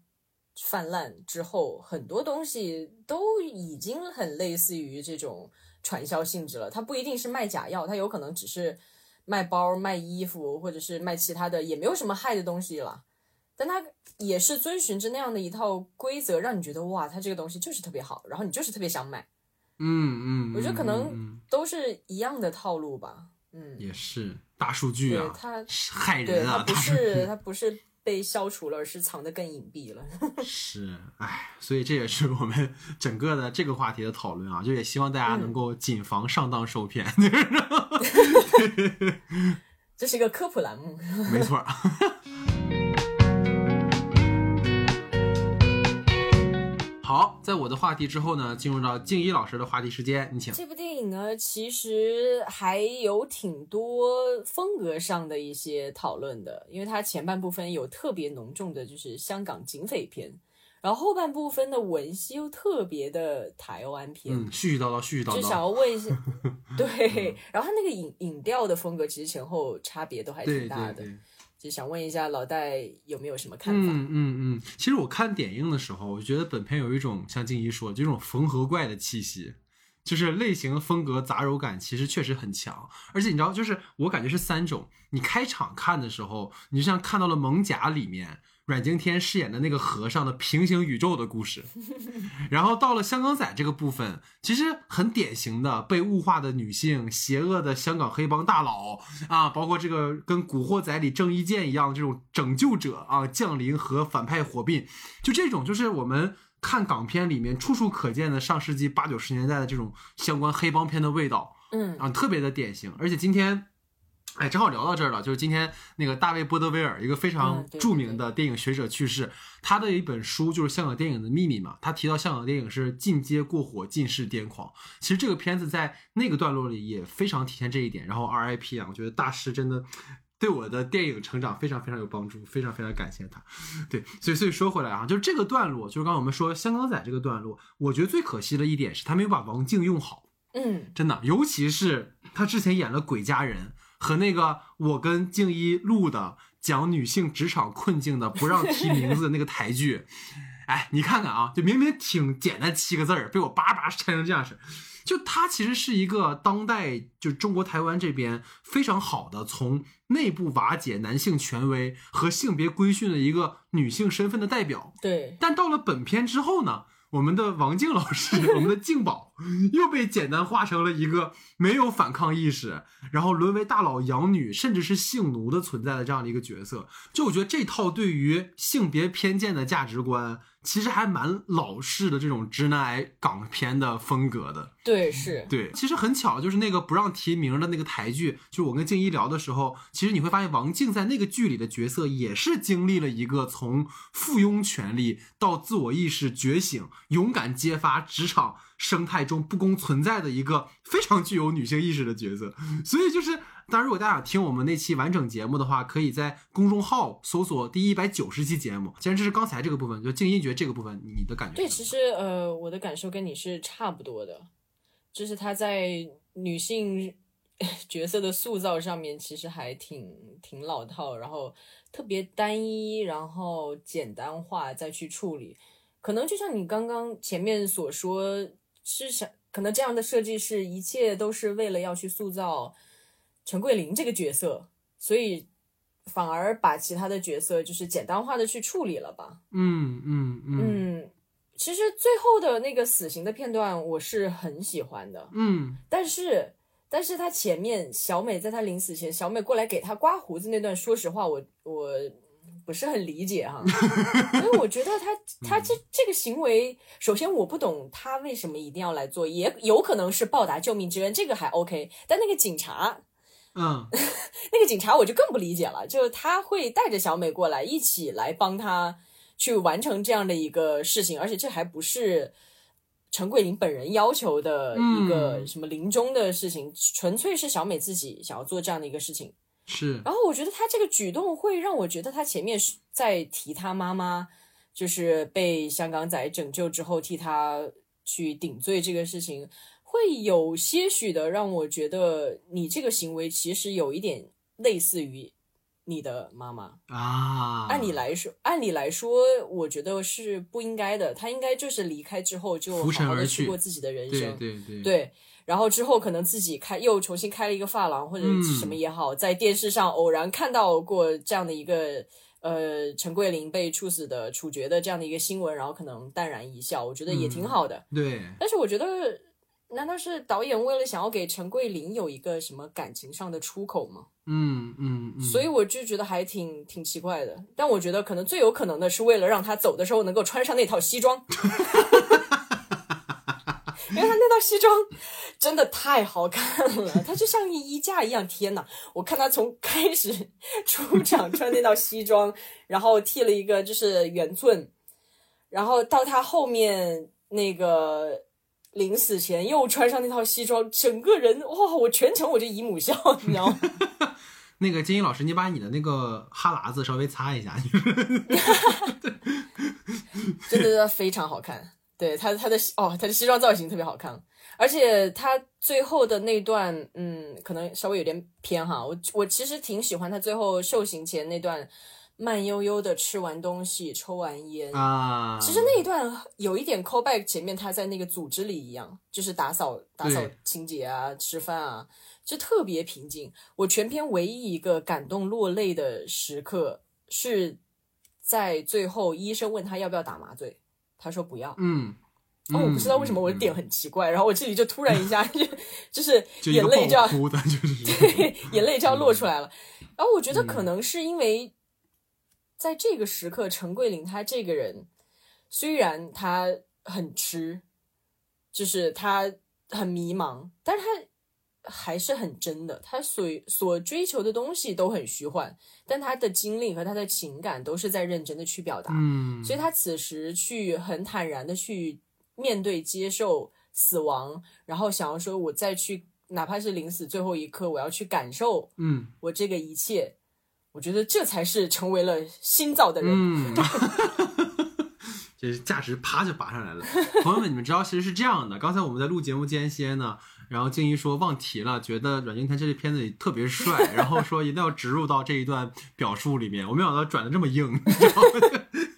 泛滥之后，很多东西都已经很类似于这种传销性质了。它不一定是卖假药，它有可能只是卖包、卖衣服，或者是卖其他的，也没有什么害的东西了。但它也是遵循着那样的一套规则，让你觉得哇，它这个东西就是特别好，然后你就是特别想买。嗯嗯，我觉得可能都是一样的套路吧。嗯，也是大数据啊，它害人啊，它不是它不是被消除了，而是藏得更隐蔽了。是，哎，所以这也是我们整个的这个话题的讨论啊，就也希望大家能够谨防上当受骗。这是一个科普栏目，没错。好，在我的话题之后呢，进入到静一老师的话题时间，你请。这部电影呢，其实还有挺多风格上的一些讨论的，因为它前半部分有特别浓重的，就是香港警匪片，然后后半部分的文戏又特别的台湾片，嗯，絮絮叨叨，絮絮叨叨。就想要问一下，对，然后他那个影影调的风格，其实前后差别都还挺大的。就想问一下老戴有没有什么看法？嗯嗯嗯，其实我看点映的时候，我就觉得本片有一种像静怡说，就这种缝合怪的气息，就是类型风格杂糅感，其实确实很强。而且你知道，就是我感觉是三种。你开场看的时候，你就像看到了《萌甲》里面。阮经天饰演的那个和尚的平行宇宙的故事，然后到了香港仔这个部分，其实很典型的被物化的女性、邪恶的香港黑帮大佬啊，包括这个跟《古惑仔》里郑伊健一样这种拯救者啊降临和反派火并，就这种就是我们看港片里面处处可见的上世纪八九十年代的这种相关黑帮片的味道，嗯啊，特别的典型，而且今天。哎，正好聊到这儿了，就是今天那个大卫·波德威尔，一个非常著名的电影学者去世。他的一本书就是《香港电影的秘密》嘛，他提到香港电影是进阶过火、进世癫狂。其实这个片子在那个段落里也非常体现这一点。然后 R.I.P. 啊，我觉得大师真的对我的电影成长非常非常有帮助，非常非常感谢他。对，所以所以说回来啊，就是这个段落，就是刚刚我们说香港仔这个段落，我觉得最可惜的一点是他没有把王静用好。嗯，真的，尤其是他之前演了《鬼家人》。和那个我跟静一录的讲女性职场困境的不让提名字的那个台剧，哎，你看看啊，就明明挺简单七个字儿，被我叭叭拆成这样式。就它其实是一个当代就中国台湾这边非常好的从内部瓦解男性权威和性别规训的一个女性身份的代表。对，但到了本片之后呢？我们的王静老师，我们的静宝又被简单化成了一个没有反抗意识，然后沦为大佬养女，甚至是性奴的存在的这样的一个角色。就我觉得这套对于性别偏见的价值观。其实还蛮老式的这种直男癌港片的风格的，对，是对。其实很巧，就是那个不让提名的那个台剧，就是我跟静一聊的时候，其实你会发现王静在那个剧里的角色也是经历了一个从附庸权力到自我意识觉醒、勇敢揭发职场生态中不公存在的一个非常具有女性意识的角色，所以就是。当然，如果大家想听我们那期完整节目的话，可以在公众号搜索第一百九十期节目。既然这是刚才这个部分，就静音觉这个部分，你的感觉？对，其实呃，我的感受跟你是差不多的，就是他在女性角色的塑造上面，其实还挺挺老套，然后特别单一，然后简单化再去处理。可能就像你刚刚前面所说，是想可能这样的设计是一切都是为了要去塑造。陈桂林这个角色，所以反而把其他的角色就是简单化的去处理了吧。嗯嗯嗯嗯，其实最后的那个死刑的片段我是很喜欢的，嗯但是但是他前面小美在他临死前，小美过来给他刮胡子那段，说实话，我我不是很理解哈，因为我觉得他他这这个行为，首先我不懂他为什么一定要来做，也有可能是报答救命之恩，这个还 OK，但那个警察。嗯 那个警察我就更不理解了，就是他会带着小美过来，一起来帮他去完成这样的一个事情，而且这还不是陈桂林本人要求的一个嗯什么临终的事情，纯粹是小美自己想要做这样的一个事情。是然后我觉得他这个举动会让我觉得他前面是在提他妈妈，就是被香港仔拯救之后替他去顶罪这个事情，会有些许的让我觉得你这个行为其实有一点类似于你的妈妈。啊，按理来说，按理来说，我觉得是不应该的。他应该就是离开之后就好好的去去过自己的人生。对对对，然后之后可能自己开又重新开了一个发廊或者嗯什么也好，在电视上偶然看到过这样的一个呃陈桂林被处死的处决的这样的一个新闻，然后可能淡然一笑，我觉得也挺好的。对，但是我觉得，难道是导演为了想要给陈桂林有一个什么感情上的出口吗？嗯嗯嗯，所以我就觉得还挺挺奇怪的。但我觉得可能最有可能的是为了让他走的时候能够穿上那套西装。因为他那套西装真的太好看了，它就像一衣架一样。天呐，我看他从开始出场穿那套西装，然后剃了一个就是圆寸，然后到他后面那个临死前又穿上那套西装，整个人哇，我全程我就姨母笑，你知道吗？那个金英老师，你把你的那个哈喇子稍微擦一下，真的 非常好看。对他他的哦，他的西装造型特别好看，而且他最后的那段，嗯，可能稍微有点偏哈。我我其实挺喜欢他最后受刑前那段慢悠悠的吃完东西、抽完烟。啊，其实那一段有一点 callback 前面他在那个组织里一样，就是打扫打扫清洁啊、吃饭啊，就特别平静。我全篇唯一一个感动落泪的时刻是在最后，医生问他要不要打麻醉，他说不要。嗯，哦，我不知道为什么我的点很奇怪，然后我这里就突然一下就 就是眼泪就要爆哭的，就是 对，眼泪就要落出来了。然后我觉得可能是因为在这个时刻，陈桂林他这个人虽然他很痴，就是他很迷茫，但是他还是很真的。他所所追求的东西都很虚幻，但他的经历和他的情感都是在认真的去表达。嗯，所以他此时去很坦然的去面对、接受死亡，然后想要说，我再去，哪怕是临死最后一刻，我要去感受嗯我这个一切。我觉得这才是成为了新造的人。嗯，这价值啪就拔上来了。朋友们，你们知道其实是这样的，刚才我们在录节目间歇呢，然后静怡说忘提了，觉得阮经天这个片子里特别帅，然后说一定要植入到这一段表述里面。我没想到转的这么硬，你知道吗？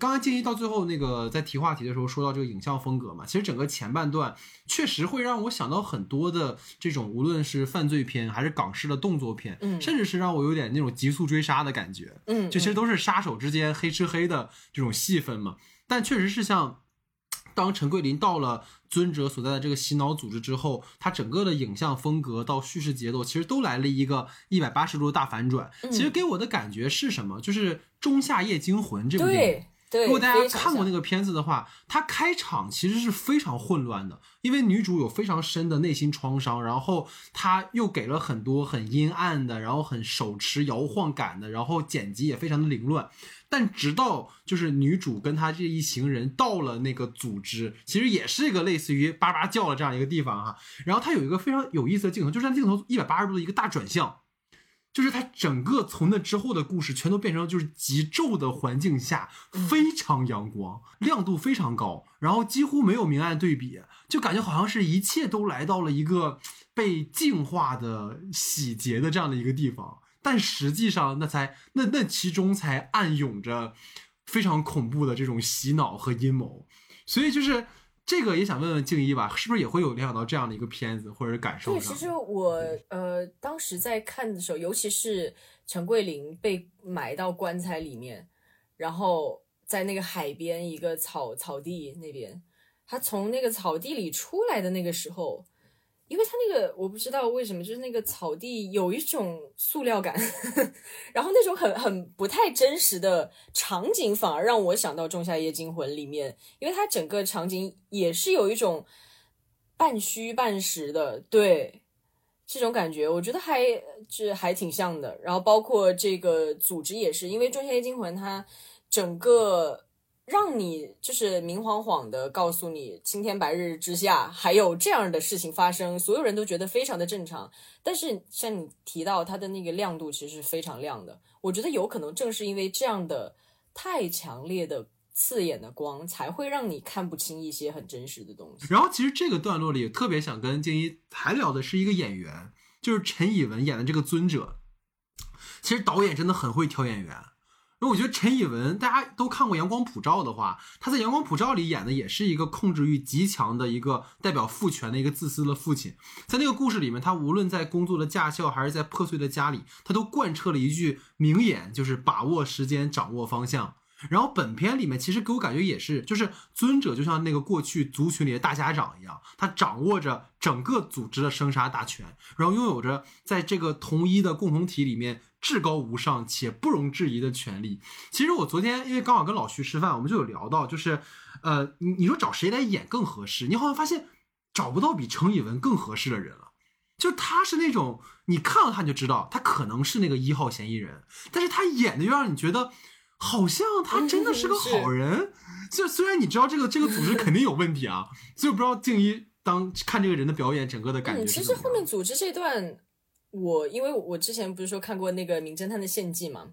刚刚静怡到最后那个在提话题的时候说到这个影像风格嘛，其实整个前半段确实会让我想到很多的这种无论是犯罪片还是港式的动作片，嗯甚至是让我有点那种急速追杀的感觉。嗯，就其实嗯都是杀手之间黑吃黑的这种戏份嘛。但确实是像，当陈桂林到了尊者所在的这个洗脑组织之后，他整个的影像风格到叙事节奏，其实都来了一个一百八十度的大反转。嗯其实给我的感觉是什么？就是《仲夏夜惊魂》这部电影。如果大家看过那个片子的话，它开场其实是非常混乱的，因为女主有非常深的内心创伤，然后她又给了很多很阴暗的，然后很手持摇晃感的，然后剪辑也非常的凌乱。但直到就是女主跟她这一行人到了那个组织，其实也是一个类似于叭叭叫的这样一个地方哈。然后它有一个非常有意思的镜头，就是它镜头一百八十度的一个大转向。就是他整个从那之后的故事，全都变成就是极昼的环境下，非常阳光，亮度非常高，然后几乎没有明暗对比，就感觉好像是一切都来到了一个被净化的洗劫的这样的一个地方，但实际上那才那那其中才暗涌着非常恐怖的这种洗脑和阴谋，所以就是。这个也想问问静一吧，是不是也会有联想到这样的一个片子或者感受对，其实我呃当时在看的时候，尤其是陈桂林被埋到棺材里面，然后在那个海边一个草草地那边，他从那个草地里出来的那个时候，因为他那个我不知道为什么，就是那个草地有一种塑料感，然后那种很很不太真实的场景，反而让我想到《仲夏夜惊魂》里面，因为它整个场景也是有一种半虚半实的，对这种感觉，我觉得还这还挺像的。然后包括这个组织也是，因为《仲夏夜惊魂》它整个让你就是明晃晃的告诉你，青天白日之下还有这样的事情发生，所有人都觉得非常的正常。但是像你提到它的那个亮度，其实是非常亮的。我觉得有可能正是因为这样的太强烈的刺眼的光，才会让你看不清一些很真实的东西。然后其实这个段落里特别想跟静一还聊的是一个演员，就是陈以文演的这个尊者。其实导演真的很会挑演员，因为我觉得陈以文大家都看过《阳光普照》的话，他在《阳光普照》里演的也是一个控制欲极强的一个代表父权的一个自私的父亲。在那个故事里面，他无论在工作的驾校还是在破碎的家里，他都贯彻了一句名言，就是把握时间，掌握方向。然后本片里面其实给我感觉也是，就是尊者就像那个过去族群里的大家长一样，他掌握着整个组织的生杀大权，然后拥有着在这个同一的共同体里面至高无上且不容置疑的权利。其实我昨天因为刚好跟老徐吃饭，我们就有聊到，就是呃，你你说找谁来演更合适？你好像发现找不到比程以文更合适的人了。就他是那种你看到他你就知道他可能是那个一号嫌疑人，但是他演的又让你觉得。好像他真的是个好人，就虽然你知道这个这个组织肯定有问题啊，所以不知道静一当看这个人的表演，整个的感觉嗯，是其实后面组织这段，我因为我之前不是说看过那个《名侦探的献祭》嘛，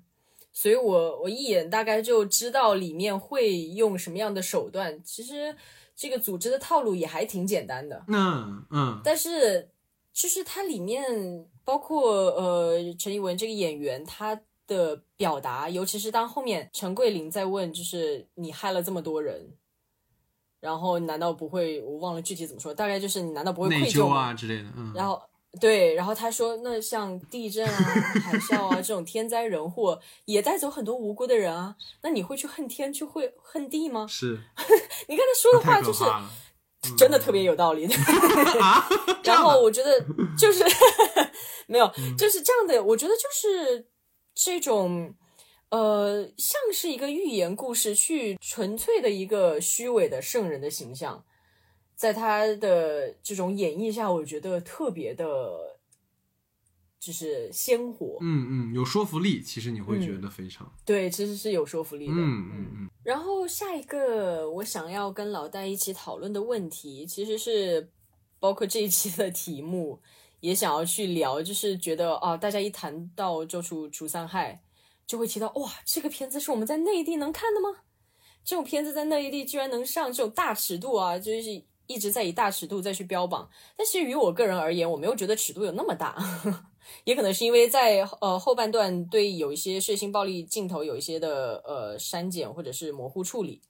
所以我我一眼大概就知道里面会用什么样的手段。其实这个组织的套路也还挺简单的，嗯嗯，但是就是它里面包括呃陈以文这个演员他。的表达，尤其是当后面陈桂林在问，就是你害了这么多人，然后难道不会？我忘了具体怎么说，大概就是你难道不会愧疚啊之类的？嗯。然后对，然后他说，那像地震啊、海啸啊这种天灾人祸，也带走很多无辜的人啊。那你会去恨天，去会恨地吗？是。你看他说的话，就是真的特别有道理。然后我觉得就是没有，就是这样的。我觉得就是。这种，呃，像是一个寓言故事，去纯粹的一个虚伪的圣人的形象，在他的这种演绎下，我觉得特别的，就是鲜活。嗯嗯，有说服力。其实你会觉得非常对，其实是有说服力的。嗯嗯嗯。然后下一个我想要跟老戴一起讨论的问题，其实是包括这一期的题目。也想要去聊，就是觉得啊，大家一谈到周楚除三害，就会提到哇，这个片子是我们在内地能看的吗？这种片子在内地居然能上这种大尺度啊，就是一直在以大尺度再去标榜。但其实于我个人而言，我没有觉得尺度有那么大，也可能是因为在呃后半段对有一些血腥暴力镜头有一些的呃删减或者是模糊处理。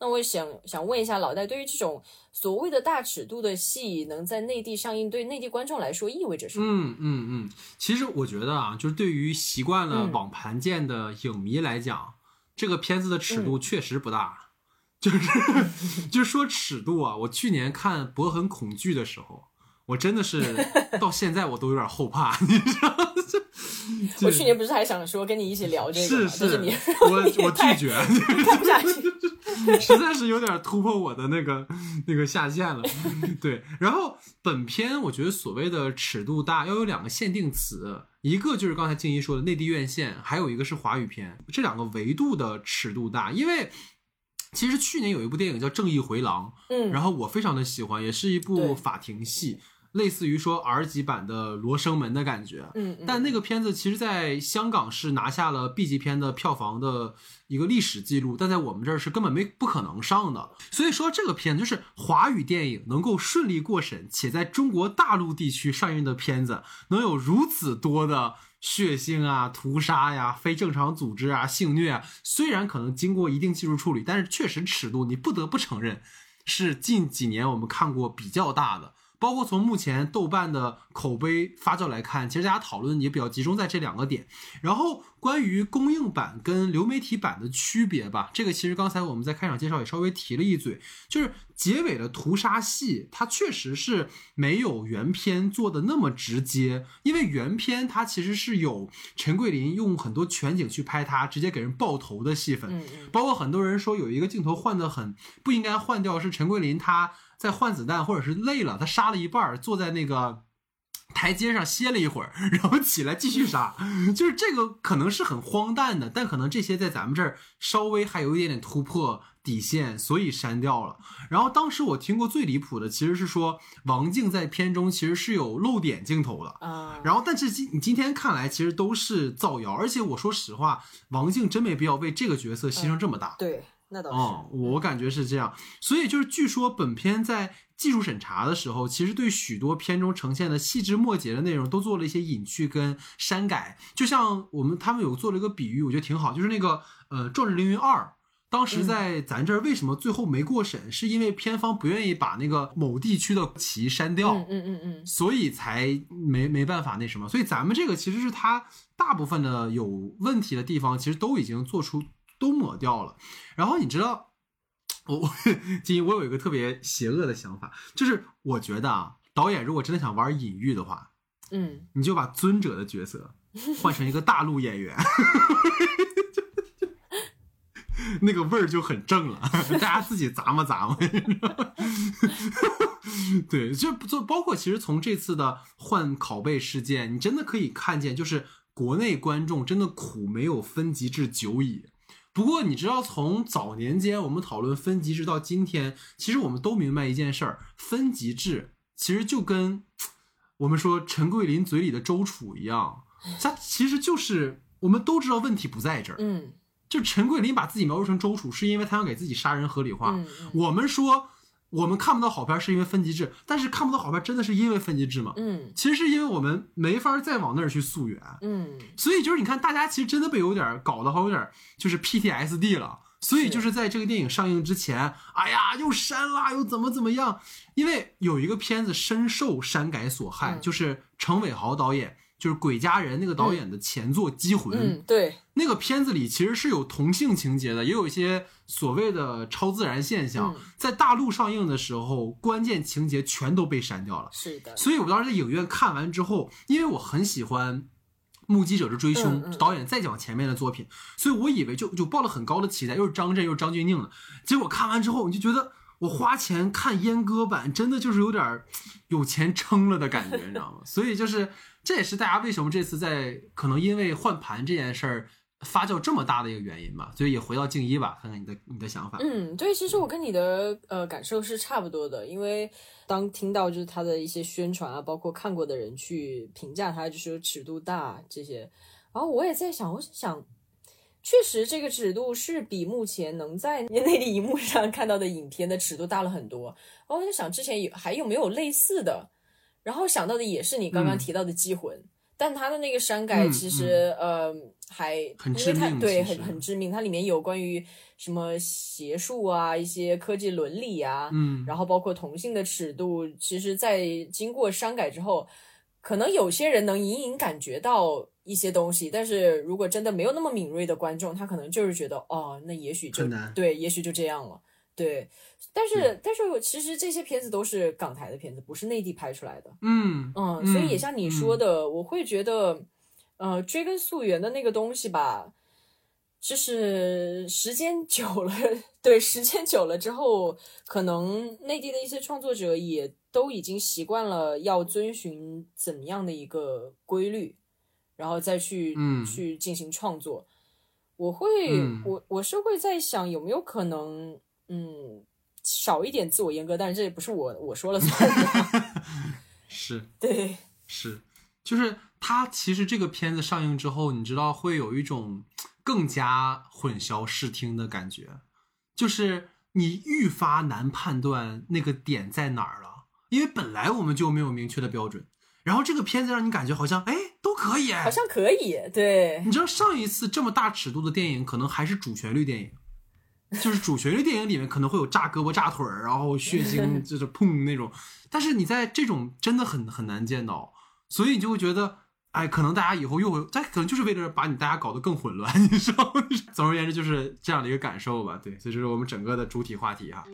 那我想想问一下老戴，对于这种所谓的大尺度的戏能在内地上映，对内地观众来说意味着什么？嗯嗯嗯，其实我觉得啊，就是对于习惯了网盘见的影迷来讲，这个片子的尺度确实不大。就是 就是说尺度啊，我去年看《博很恐惧》的时候。我真的是 到现在我都有点后怕，你知道？我去年不是还想说跟你一起聊这个，是是，你我我拒绝，看不下去，实在是有点突破我的那个那个下限了。对，然后本片我觉得所谓的尺度大要有两个限定词，一个就是刚才静怡说的内地院线，还有一个是华语片，这两个维度的尺度大，因为。其实去年有一部电影叫《正义回廊》，嗯，然后我非常的喜欢，也是一部法庭戏，类似于说 R 级版的《罗生门》的感觉，嗯，但那个片子其实在香港是拿下了 B 级片的票房的一个历史记录，但在我们这儿是根本没不可能上的。所以说这个片子就是华语电影能够顺利过审，且在中国大陆地区上映的片子，能有如此多的。血腥啊，屠杀呀，非正常组织啊，性虐啊，虽然可能经过一定技术处理，但是确实尺度，你不得不承认，是近几年我们看过比较大的。包括从目前豆瓣的口碑发酵来看，其实大家讨论也比较集中在这两个点。然后关于公映版跟流媒体版的区别吧，这个其实刚才我们在开场介绍也稍微提了一嘴，就是结尾的屠杀戏，它确实是没有原片做的那么直接，因为原片它其实是有陈桂林用很多全景去拍他直接给人爆头的戏份，包括很多人说有一个镜头换的很不应该换掉，是陈桂林他在换子弹或者是累了，他杀了一半儿，坐在那个台阶上歇了一会儿，然后起来继续杀，就是这个可能是很荒诞的，但可能这些在咱们这儿稍微还有一点点突破底线，所以删掉了。然后当时我听过最离谱的其实是说王静在片中其实是有露点镜头的，啊，然后，但是今你今天看来，其实都是造谣，而且我说实话，王静真没必要为这个角色牺牲这么大。对，那倒是。哦，我感觉是这样，所以就是据说本片在技术审查的时候，其实对许多片中呈现的细枝末节的内容都做了一些隐去跟删改。就像我们他们有做了一个比喻，我觉得挺好，就是那个呃《壮志凌云二》。当时在咱这儿为什么最后没过审？是因为片方不愿意把那个某地区的旗删掉，嗯嗯嗯嗯，所以才没没办法那什么。所以咱们这个其实是它大部分的有问题的地方，其实都已经做出都抹掉了。然后你知道，我 我金英，我有一个特别邪恶的想法，就是我觉得啊，导演如果真的想玩隐喻的话，嗯，你就把尊者的角色 换成一个大陆演员。那个味儿就很正了，大家自己咂摸咂摸。对，就就包括其实从这次的换拷贝事件，你真的可以看见，就是国内观众真的苦没有分级制久矣。不过你知道，从早年间我们讨论分级制到今天，其实我们都明白一件事儿：分级制其实就跟我们说陈桂林嘴里的周楚一样，它其实就是我们都知道问题不在这儿。嗯就陈桂林把自己描述成周楚，是因为他要给自己杀人合理化。我们说我们看不到好片是因为分级制，但是看不到好片真的是因为分级制吗？嗯其实是因为我们没法再往那儿去溯源，嗯，所以就是你看，大家其实真的被有点搞得好有点就是 PTSD 了。所以就是在这个电影上映之前，哎呀，又删啦，又怎么怎么样？因为有一个片子深受删改所害，嗯就是程伟豪导演，就是《鬼家人》那个导演的前作《机魂》。嗯，对，那个片子里其实是有同性情节的，也有一些所谓的超自然现象。嗯在大陆上映的时候，关键情节全都被删掉了。是的，所以我当时在影院看完之后，因为我很喜欢《目击者之追凶导演再讲前面的作品，所以我以为就就抱了很高的期待，又是张震又是张钧甯的。结果看完之后，你就觉得我花钱看阉割版，真的就是有点有钱撑了的感觉，你知道吗？所以就是这也是大家为什么这次在可能因为换盘这件事儿发酵这么大的一个原因吧。所以也回到静一吧，看看你的你的想法。嗯，对，其实我跟你的呃感受是差不多的，因为当听到就是他的一些宣传啊，包括看过的人去评价他，就是尺度大这些，然后我也在想，我想，确实这个尺度是比目前能在内地荧幕上看到的影片的尺度大了很多。然后我在想，之前有还有没有类似的？然后想到的也是你刚刚嗯提到的《机魂》但他的那个删改嗯其实、呃还很因为它致命对很很致命，它里面有关于什么邪术啊，一些科技伦理啊，嗯，然后包括同性的尺度，其实，在经过删改之后，可能有些人能隐隐感觉到一些东西，但是如果真的没有那么敏锐的观众，他可能就是觉得哦，那也许就很对，也许就这样了，对。但是，但是我其实这些片子都是港台的片子，不是内地拍出来的，嗯嗯，所以也像你说的，我会觉得，呃，追根溯源的那个东西吧，就是时间久了，对，时间久了之后，可能内地的一些创作者也都已经习惯了要遵循怎么样的一个规律，然后再去、嗯去进行创作。我会，嗯我我是会在想有没有可能，嗯，少一点自我阉割，但是这也不是我我说了算的，是。对。是，就是它其实这个片子上映之后，你知道会有一种更加混淆视听的感觉，就是你愈发难判断那个点在哪儿了，因为本来我们就没有明确的标准，然后这个片子让你感觉好像哎都可以，好像可以，对你知道上一次这么大尺度的电影可能还是主旋律电影。就是主旋律电影里面可能会有炸胳膊、炸腿儿，然后血腥就是砰那种，但是你在这种真的很很难见到，所以你就会觉得，哎，可能大家以后又会，但可能就是为了把你大家搞得更混乱，你知道吗？总而言之就是这样的一个感受吧。对，所以这是我们整个的主体话题哈。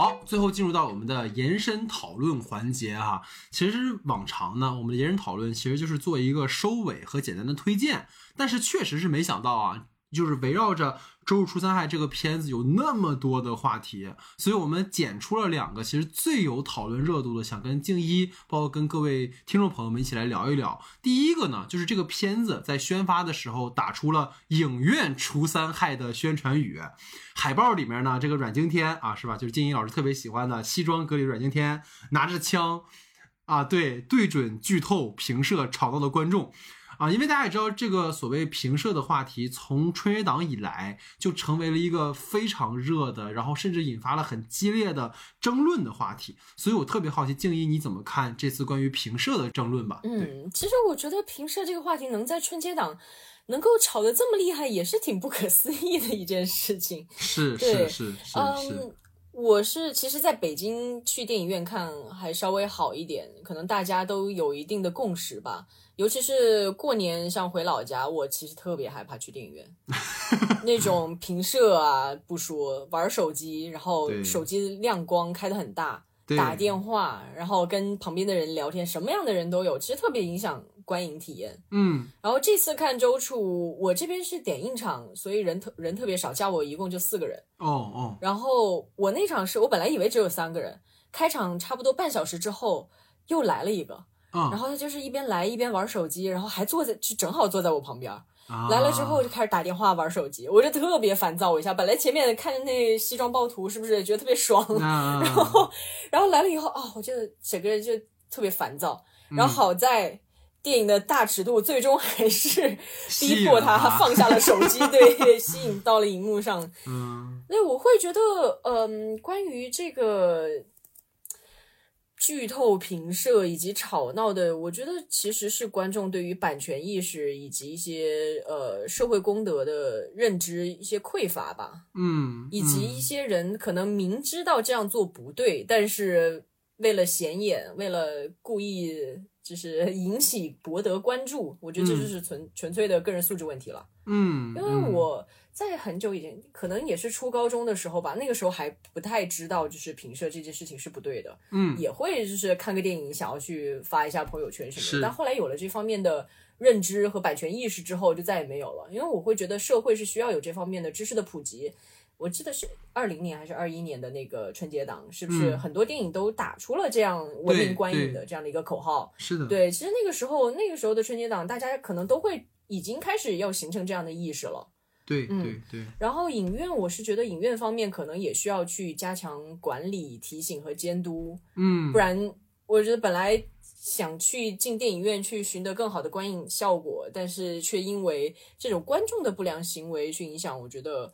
好，最后进入到我们的延伸讨论环节哈。其实往常呢，我们的延伸讨论其实就是做一个收尾和简单的推荐，但是确实是没想到啊。就是围绕着《周日出三害》这个片子有那么多的话题，所以我们剪出了两个其实最有讨论热度的，想跟静一，包括跟各位听众朋友们一起来聊一聊。第一个呢，就是这个片子在宣发的时候打出了“影院除三害”的宣传语，海报里面呢，这个阮经天啊，是吧？就是静一老师特别喜欢的西装革履阮经天，拿着枪，啊，对，对准剧透评社吵闹的观众。啊，因为大家也知道，这个所谓评社的话题，从春节档以来就成为了一个非常热的，然后甚至引发了很激烈的争论的话题。所以我特别好奇，静怡你怎么看这次关于评社的争论吧？嗯，其实我觉得评社这个话题能在春节档能够吵得这么厉害，也是挺不可思议的一件事情。是是是是是。我是其实在北京去电影院看还稍微好一点，可能大家都有一定的共识吧。尤其是过年，像回老家，我其实特别害怕去电影院，那种平射啊，不说玩手机，然后手机亮光开的很大，打电话，然后跟旁边的人聊天，什么样的人都有，其实特别影响观影体验。嗯，然后这次看周处，我这边是点映场，所以人特人特别少，加我一共就四个人。哦哦，然后我那场是我本来以为只有三个人，开场差不多半小时之后又来了一个。然后他就是一边来一边玩手机，然后还坐在就正好坐在我旁边。来了之后就开始打电话玩手机，我就特别烦躁我一下。本来前面看那西装暴徒是不是觉得特别爽？然后然后来了以后啊，我就整个人就特别烦躁。然后好在电影的大尺度最终还是逼迫他放下了手机，对，吸引到了荧幕上。嗯，那我会觉得，嗯，关于这个。剧透评社以及吵闹的，我觉得其实是观众对于版权意识以及一些呃社会公德的认知一些匮乏吧。嗯，以及一些人可能明知道这样做不对，但是为了显眼，为了故意就是引起博得关注，我觉得这就是纯纯粹的个人素质问题了。嗯，因为我。在很久以前，可能也是初高中的时候吧，那个时候还不太知道，就是评社这件事情是不对的。嗯，也会就是看个电影，想要去发一下朋友圈什么的。但后来有了这方面的认知和版权意识之后，就再也没有了。因为我会觉得社会是需要有这方面的知识的普及。我记得是二零年还是二一年的那个春节档，是不是很多电影都打出了这样文明观影的这样的一个口号？是的，对。其实那个时候，那个时候的春节档，大家可能都会已经开始要形成这样的意识了。对对对，然后影院，我是觉得影院方面可能也需要去加强管理、提醒和监督，嗯，不然我觉得本来想去进电影院去寻得更好的观影效果，但是却因为这种观众的不良行为去影响，我觉得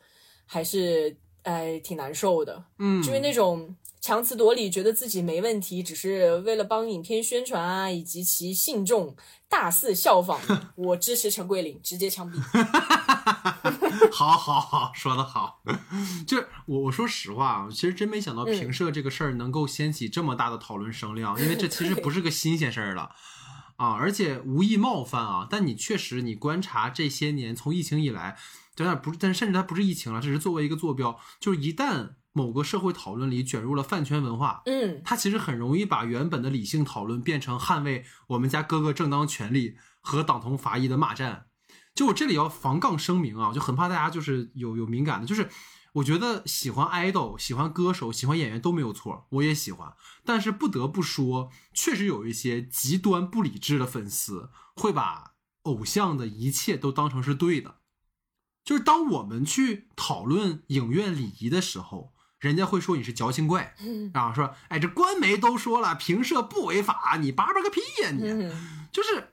还是哎挺难受的，嗯，就是那种。强词夺理，觉得自己没问题，只是为了帮影片宣传啊，以及其信众大肆效仿。我支持陈桂林，直接枪毙。好好好，说的好。就是我我说实话啊，其实真没想到评社这个事儿能够掀起这么大的讨论声量，因为这其实不是个新鲜事儿了啊，而且无意冒犯啊，但你确实你观察这些年，从疫情以来，当然不是，但甚至它不是疫情了，只是作为一个坐标，就是一旦。某个社会讨论里卷入了饭圈文化，嗯，它其实很容易把原本的理性讨论变成捍卫我们家哥哥正当权利和党同伐异的骂战。就我这里要防杠声明啊，就很怕大家就是有有敏感的，就是我觉得喜欢 idol、喜欢歌手、喜欢演员都没有错，我也喜欢。但是不得不说，确实有一些极端不理智的粉丝会把偶像的一切都当成是对的。就是当我们去讨论影院礼仪的时候。人家会说你是矫情怪，啊，说，哎，这官媒都说了，平社不违法，你叭叭个屁呀！你就是，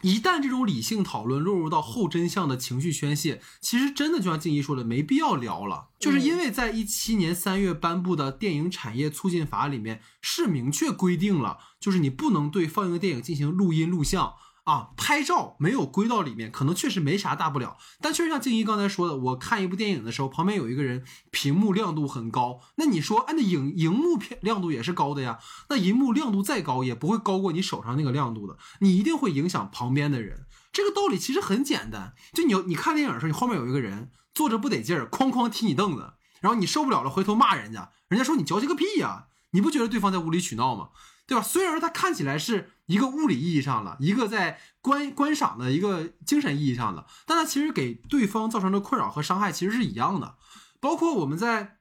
一旦这种理性讨论落入到后真相的情绪宣泄，其实真的就像静怡说的，没必要聊了。就是因为在一七年三月颁布的电影产业促进法里面是明确规定了，就是你不能对放映电影进行录音录像。啊，拍照没有归到里面，可能确实没啥大不了。但确实像静怡刚才说的，我看一部电影的时候，旁边有一个人，屏幕亮度很高，那你说，按那荧荧幕片亮度也是高的呀，那荧幕亮度再高，也不会高过你手上那个亮度的，你一定会影响旁边的人。这个道理其实很简单，就你你看电影的时候，你后面有一个人坐着不得劲儿，哐哐踢你凳子，然后你受不了了，回头骂人家，人家说你矫情个屁呀，你不觉得对方在无理取闹吗？对吧？虽然说它看起来是一个物理意义上的，一个在观观赏的一个精神意义上的，但它其实给对方造成的困扰和伤害其实是一样的。包括我们在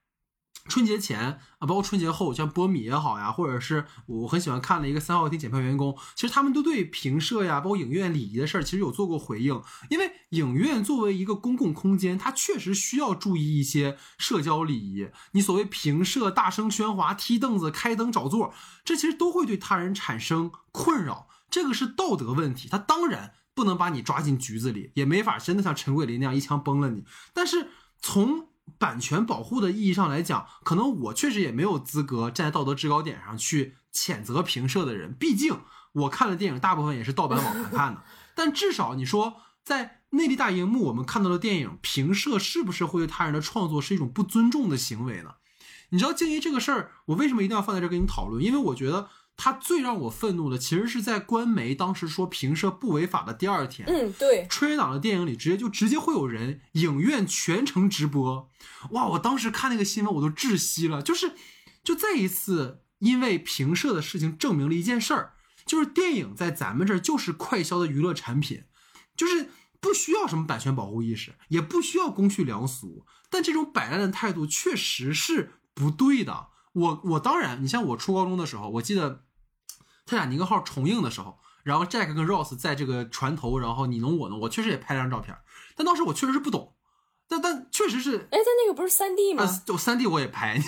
春节前啊，包括春节后，像波米也好呀，或者是我很喜欢看的一个三号厅检票员工，其实他们都对评社呀，包括影院礼仪的事儿，其实有做过回应。因为影院作为一个公共空间，它确实需要注意一些社交礼仪。你所谓评社大声喧哗、踢凳子、开灯找座，这其实都会对他人产生困扰。这个是道德问题，他当然不能把你抓进局子里，也没法真的像陈桂林那样一枪崩了你。但是从版权保护的意义上来讲，可能我确实也没有资格站在道德制高点上去谴责评社的人。毕竟我看的电影大部分也是盗版网盘看的。但至少你说，在内地大荧幕我们看到的电影，评社是不是会对他人的创作是一种不尊重的行为呢？你知道静怡这个事儿，我为什么一定要放在这跟你讨论？因为我觉得。他最让我愤怒的，其实是在官媒当时说评社不违法的第二天，嗯，对，春节档的电影里直接就直接会有人影院全程直播，哇！我当时看那个新闻我都窒息了，就是就再一次因为评社的事情证明了一件事儿，就是电影在咱们这儿就是快消的娱乐产品，就是不需要什么版权保护意识，也不需要公序良俗，但这种摆烂的态度确实是不对的。我我当然，你像我初高中的时候，我记得。泰坦尼克号重映的时候，然后 Jack 跟 Rose 在这个船头，然后你侬我侬，我确实也拍了张照片，但当时我确实是不懂，但但确实是，哎，但那个不是三 D 吗？就三 D 我也拍，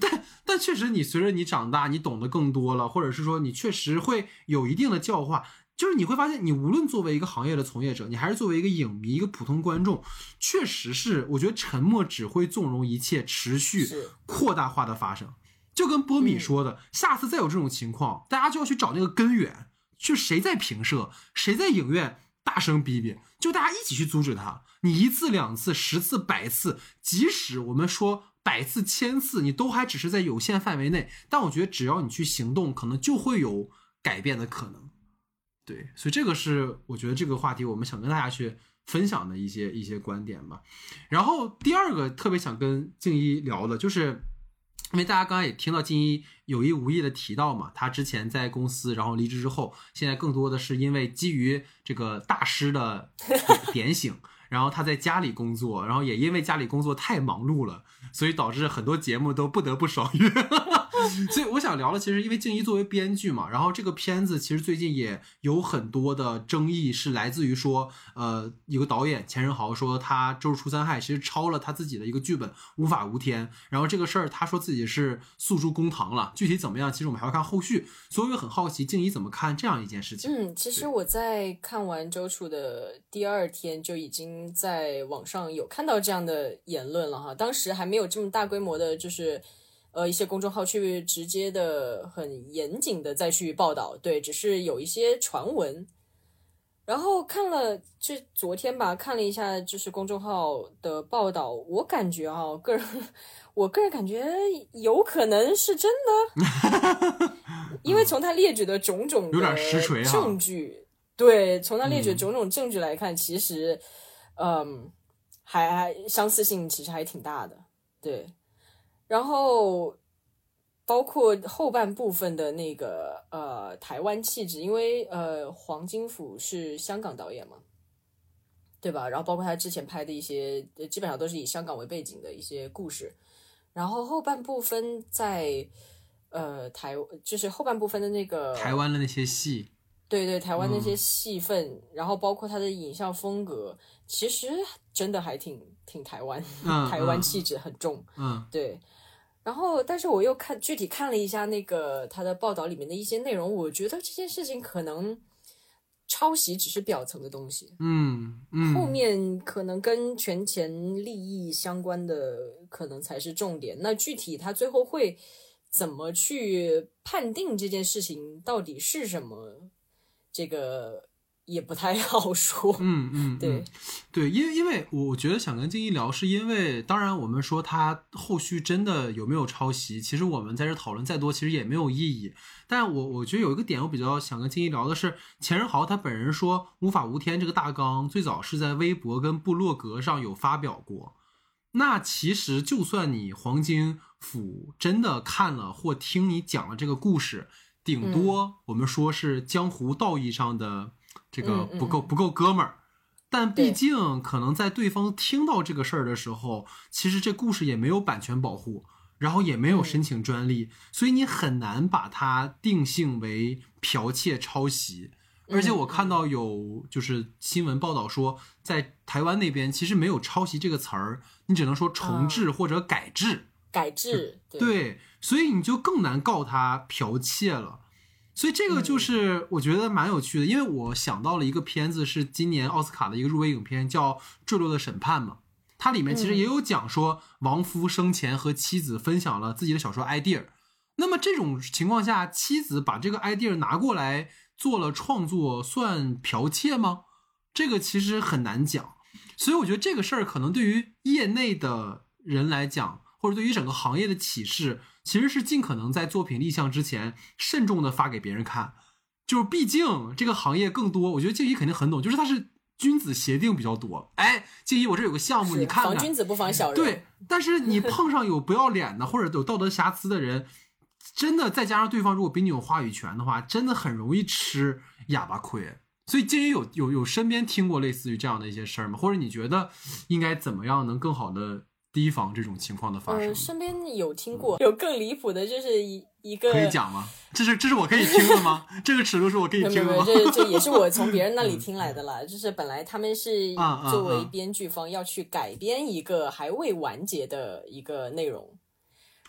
但但确实你随着你长大，你懂得更多了，或者是说你确实会有一定的教化，就是你会发现，你无论作为一个行业的从业者，你还是作为一个影迷、一个普通观众，确实是我觉得沉默只会纵容一切持续扩大化的发生。就跟波米说的，下次再有这种情况，大家就要去找那个根源，就谁在评社，谁在影院大声逼逼，就大家一起去阻止他。你一次两次、十次百次，即使我们说百次千次，你都还只是在有限范围内。但我觉得只要你去行动，可能就会有改变的可能。对，所以这个是我觉得这个话题我们想跟大家去分享的一些一些观点吧。然后第二个特别想跟静一聊的就是。因为大家刚才也听到金一有意无意的提到嘛，他之前在公司，然后离职之后，现在更多的是因为基于这个大师的 点醒，然后他在家里工作，然后也因为家里工作太忙碌了，所以导致很多节目都不得不爽约。所以我想聊的，其实因为静怡作为编剧嘛，然后这个片子其实最近也有很多的争议，是来自于说，呃，有个导演钱仁豪说他《周日出三害》其实抄了他自己的一个剧本《无法无天》，然后这个事儿他说自己是诉诸公堂了，具体怎么样，其实我们还要看后续。所以我很好奇静怡怎么看这样一件事情。嗯，其实我在看完周楚的第二天就已经在网上有看到这样的言论了哈，当时还没有这么大规模的，就是。呃，一些公众号去直接的、很严谨的再去报道，对，只是有一些传闻。然后看了，就昨天吧，看了一下，就是公众号的报道，我感觉啊，个人，我个人感觉有可能是真的，因为从他列举的种种有点实锤证据，对，从他列举的种种证据来看，其实，嗯，还还相似性其实还挺大的，对。然后，包括后半部分的那个呃台湾气质，因为呃黄金甫是香港导演嘛，对吧？然后包括他之前拍的一些，基本上都是以香港为背景的一些故事。然后后半部分在呃台，就是后半部分的那个台湾的那些戏，对对，台湾那些戏份，然后包括他的影像风格，其实真的还挺挺台湾，台湾气质很重，嗯，对。然后，但是我又看具体看了一下那个他的报道里面的一些内容，我觉得这件事情可能抄袭只是表层的东西，嗯嗯，后面可能跟权钱利益相关的可能才是重点。那具体他最后会怎么去判定这件事情到底是什么，这个也不太好说。嗯嗯，对对，因为因为我我觉得想跟静怡聊，是因为当然我们说他后续真的有没有抄袭，其实我们在这讨论再多，其实也没有意义。但我我觉得有一个点我比较想跟静怡聊的是，钱仁豪他本人说“无法无天”这个大纲最早是在微博跟部落格上有发表过。那其实就算你黄金府真的看了或听你讲了这个故事，顶多我们说是江湖道义上的这个不够不够哥们儿。但毕竟，可能在对方听到这个事儿的时候，其实这故事也没有版权保护，然后也没有申请专利，所以你很难把它定性为剽窃、抄袭。而且我看到有就是新闻报道说，在台湾那边其实没有“抄袭”这个词儿，你只能说重置或者改制。改制，对对，所以你就更难告他剽窃了。所以这个就是我觉得蛮有趣的，因为我想到了一个片子，是今年奥斯卡的一个入围影片，叫《坠落的审判》嘛。它里面其实也有讲说，亡夫生前和妻子分享了自己的小说 idea。那么这种情况下，妻子把这个 idea 拿过来做了创作，算剽窃吗？这个其实很难讲。所以我觉得这个事儿可能对于业内的人来讲，或者对于整个行业的启示，其实是尽可能在作品立项之前慎重的发给别人看。就是毕竟这个行业更多，我觉得静怡肯定很懂，就是它是君子协定比较多。哎，静怡，我这有个项目，你看看。防君子不防小人。对，但是你碰上有不要脸的或者有道德瑕疵的人，真的再加上对方如果比你有话语权的话，真的很容易吃哑巴亏。所以静怡有有有身边听过类似于这样的一些事儿吗？或者你觉得应该怎么样能更好的提防这种情况的发生呃，？身边有听过，有更离谱的，就是一一个可以讲吗？这是这是我可以听的吗？这个尺度是我可以听的吗？这这也是我从别人那里听来的啦。就是本来他们是作为啊编剧方要去改编一个还未完结的一个内容，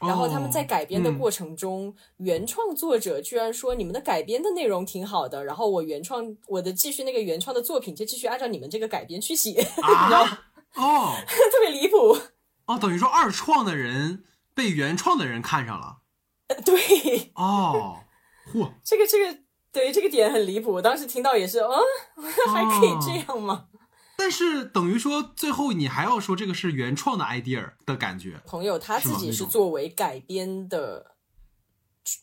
然后他们在改编的过程中，原创作者居然说你们的改编的内容挺好的，然后我原创我的继续那个原创的作品就继续按照你们这个改编去写，啊 哦 特别离谱。哦，等于说二创的人被原创的人看上了对，哦，嚯！这个这个对这个点很离谱，我当时听到也是，嗯，还可以这样吗？但是等于说，最后你还要说这个是原创的 idea 的感觉，朋友他自己是作为改编的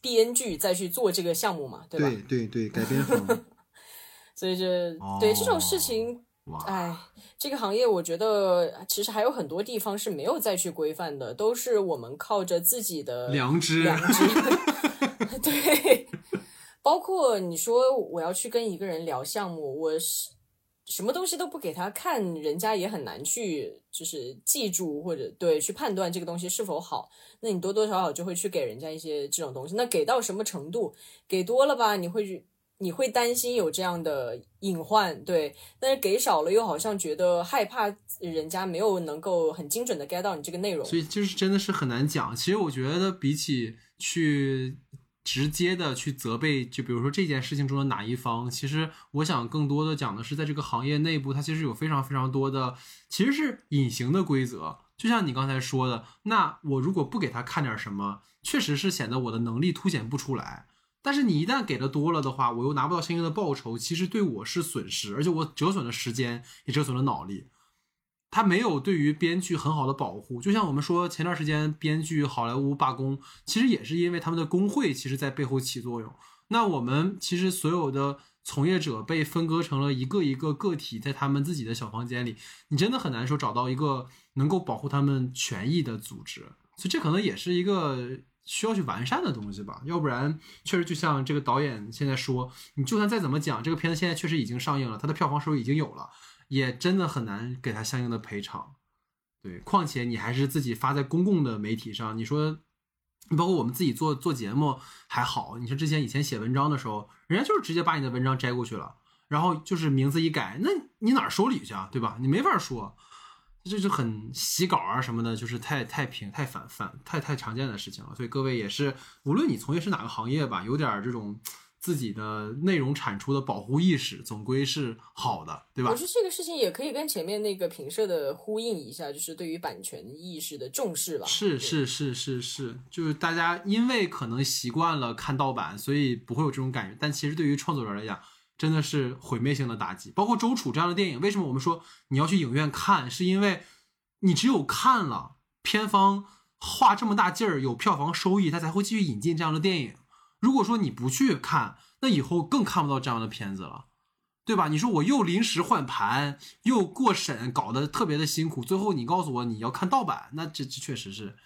编剧再去做这个项目嘛，对吧？对对，改编方 所以这、哦对这种事情，哇，哎，这个行业我觉得其实还有很多地方是没有再去规范的，都是我们靠着自己的良知良知，对，包括你说我要去跟一个人聊项目，我是什么东西都不给他看，人家也很难去就是记住或者对去判断这个东西是否好。那你多多少少就会去给人家一些这种东西。那给到什么程度？给多了吧，你会你会担心有这样的隐患，对。但是给少了，又好像觉得害怕人家没有能够很精准的 get 到你这个内容。所以就是真的是很难讲。其实我觉得比起去直接的去责备，就比如说这件事情中的哪一方，其实我想更多的讲的是，在这个行业内部，它其实有非常非常多的其实是隐形的规则。就像你刚才说的，那我如果不给他看点什么，确实是显得我的能力凸显不出来。但是你一旦给的多了的话，我又拿不到相应的报酬，其实对我是损失，而且我折损了时间，也折损了脑力。他没有对于编剧很好的保护，就像我们说前段时间编剧好莱坞罢工，其实也是因为他们的工会其实在背后起作用。那我们其实所有的从业者被分割成了一个一个个体，在他们自己的小房间里，你真的很难说找到一个能够保护他们权益的组织。所以这可能也是一个需要去完善的东西吧，要不然确实就像这个导演现在说，你就算再怎么讲，这个片子现在确实已经上映了，它的票房收入已经有了。也真的很难给他相应的赔偿，对，况且你还是自己发在公共的媒体上，你说，包括我们自己做做节目还好，你说之前以前写文章的时候，人家就是直接把你的文章摘过去了，然后就是名字一改，那你哪儿收礼去啊，对吧？你没法说，这就很洗稿啊什么的，就是太太平太反反太太常见的事情了，所以各位也是，无论你从业是哪个行业吧，有点这种。自己的内容产出的保护意识，总归是好的，对吧我？觉得这个事情也可以跟前面那个评社的呼应一下，就是对于版权意识的重视吧。是是是是是，就是大家因为可能习惯了看盗版，所以不会有这种感觉。但其实对于创作者来讲，真的是毁灭性的打击。包括周楚这样的电影，为什么我们说你要去影院看，是因为你只有看了，片方花这么大劲儿有票房收益，他才会继续引进这样的电影。如果说你不去看，那以后更看不到这样的片子了。对吧？你说我又临时换盘，又过审，搞得特别的辛苦，最后你告诉我你要看盗版，那这这确实是，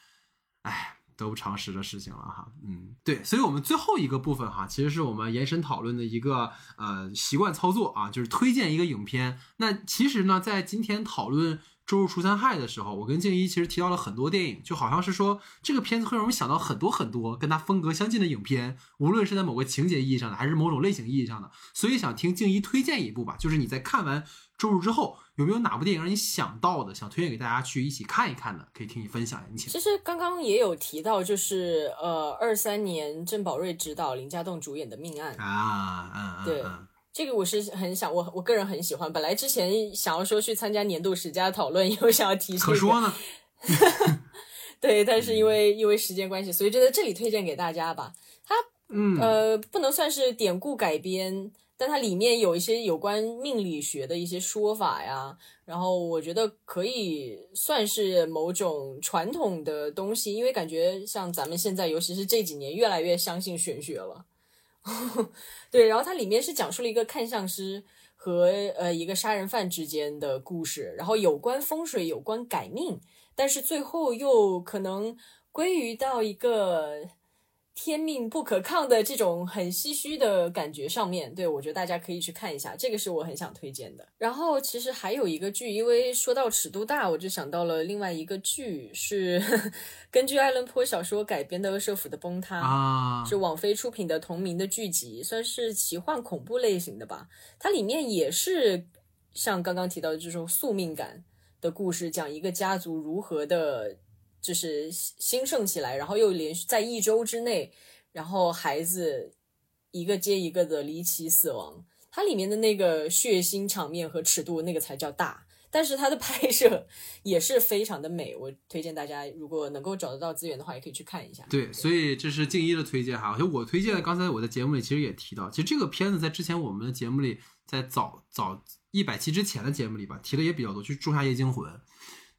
哎，得不偿失的事情了哈。嗯，对，所以我们最后一个部分哈，其实是我们延伸讨论的一个呃习惯操作啊，就是推荐一个影片。那其实呢，在今天讨论周日除三害的时候，我跟静怡其实提到了很多电影，就好像是说这个片子会让我们想到很多很多跟它风格相近的影片，无论是在某个情节意义上的，还是某种类型意义上的。所以想听静怡推荐一部吧，就是你在看完周日之后，有没有哪部电影让你想到的，想推荐给大家去一起看一看的？可以听你分享一下。其实刚刚也有提到，就是呃，二三年郑宝瑞执导、林家栋主演的《命案》，啊，嗯嗯，对嗯这个我是很想，我我个人很喜欢。本来之前想要说去参加年度十佳讨论，又想要提这个，可说呢，对，但是因为因为时间关系，所以就在这里推荐给大家吧。它嗯，呃，不能算是典故改编，但它里面有一些有关命理学的一些说法呀，然后我觉得可以算是某种传统的东西，因为感觉像咱们现在，尤其是这几年，越来越相信玄学了。对，然后它里面是讲述了一个看相师和呃一个杀人犯之间的故事，然后有关风水，有关改命，但是最后又可能归于到一个天命不可抗的这种很唏嘘的感觉上面，对我觉得大家可以去看一下，这个是我很想推荐的。然后其实还有一个剧，因为说到尺度大，我就想到了另外一个剧，是 根据爱伦坡小说改编的《恶社府的崩塌》啊，是网飞出品的同名的剧集，算是奇幻恐怖类型的吧。它里面也是像刚刚提到的这种宿命感的故事，讲一个家族如何的，就是兴盛起来，然后又连续在一周之内，然后孩子一个接一个的离奇死亡。它里面的那个血腥场面和尺度，那个才叫大。但是它的拍摄 也是非常的美，我推荐大家如果能够找得到资源的话，也可以去看一下。对，所以这是静一的推荐哈。就我推荐的，刚才我在节目里其实也提到，其实这个片子在之前我们的节目里，在早早一百期之前的节目里吧，提的也比较多，就是《仲夏夜惊魂》，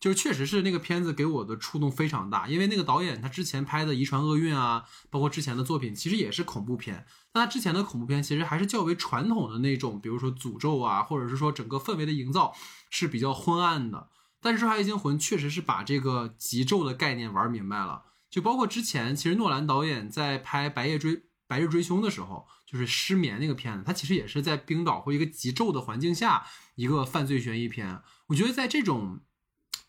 就是确实是那个片子给我的触动非常大，因为那个导演他之前拍的《遗传厄运》啊，包括之前的作品，其实也是恐怖片。那他之前的恐怖片其实还是较为传统的那种，比如说诅咒啊，或者是说整个氛围的营造是比较昏暗的。但是《仲夏夜惊魂》确实是把这个极咒的概念玩明白了。就包括之前，其实诺兰导演在拍《白夜追白日追凶》的时候，就是失眠那个片子，他其实也是在冰岛或一个极昼的环境下一个犯罪悬疑片。我觉得在这种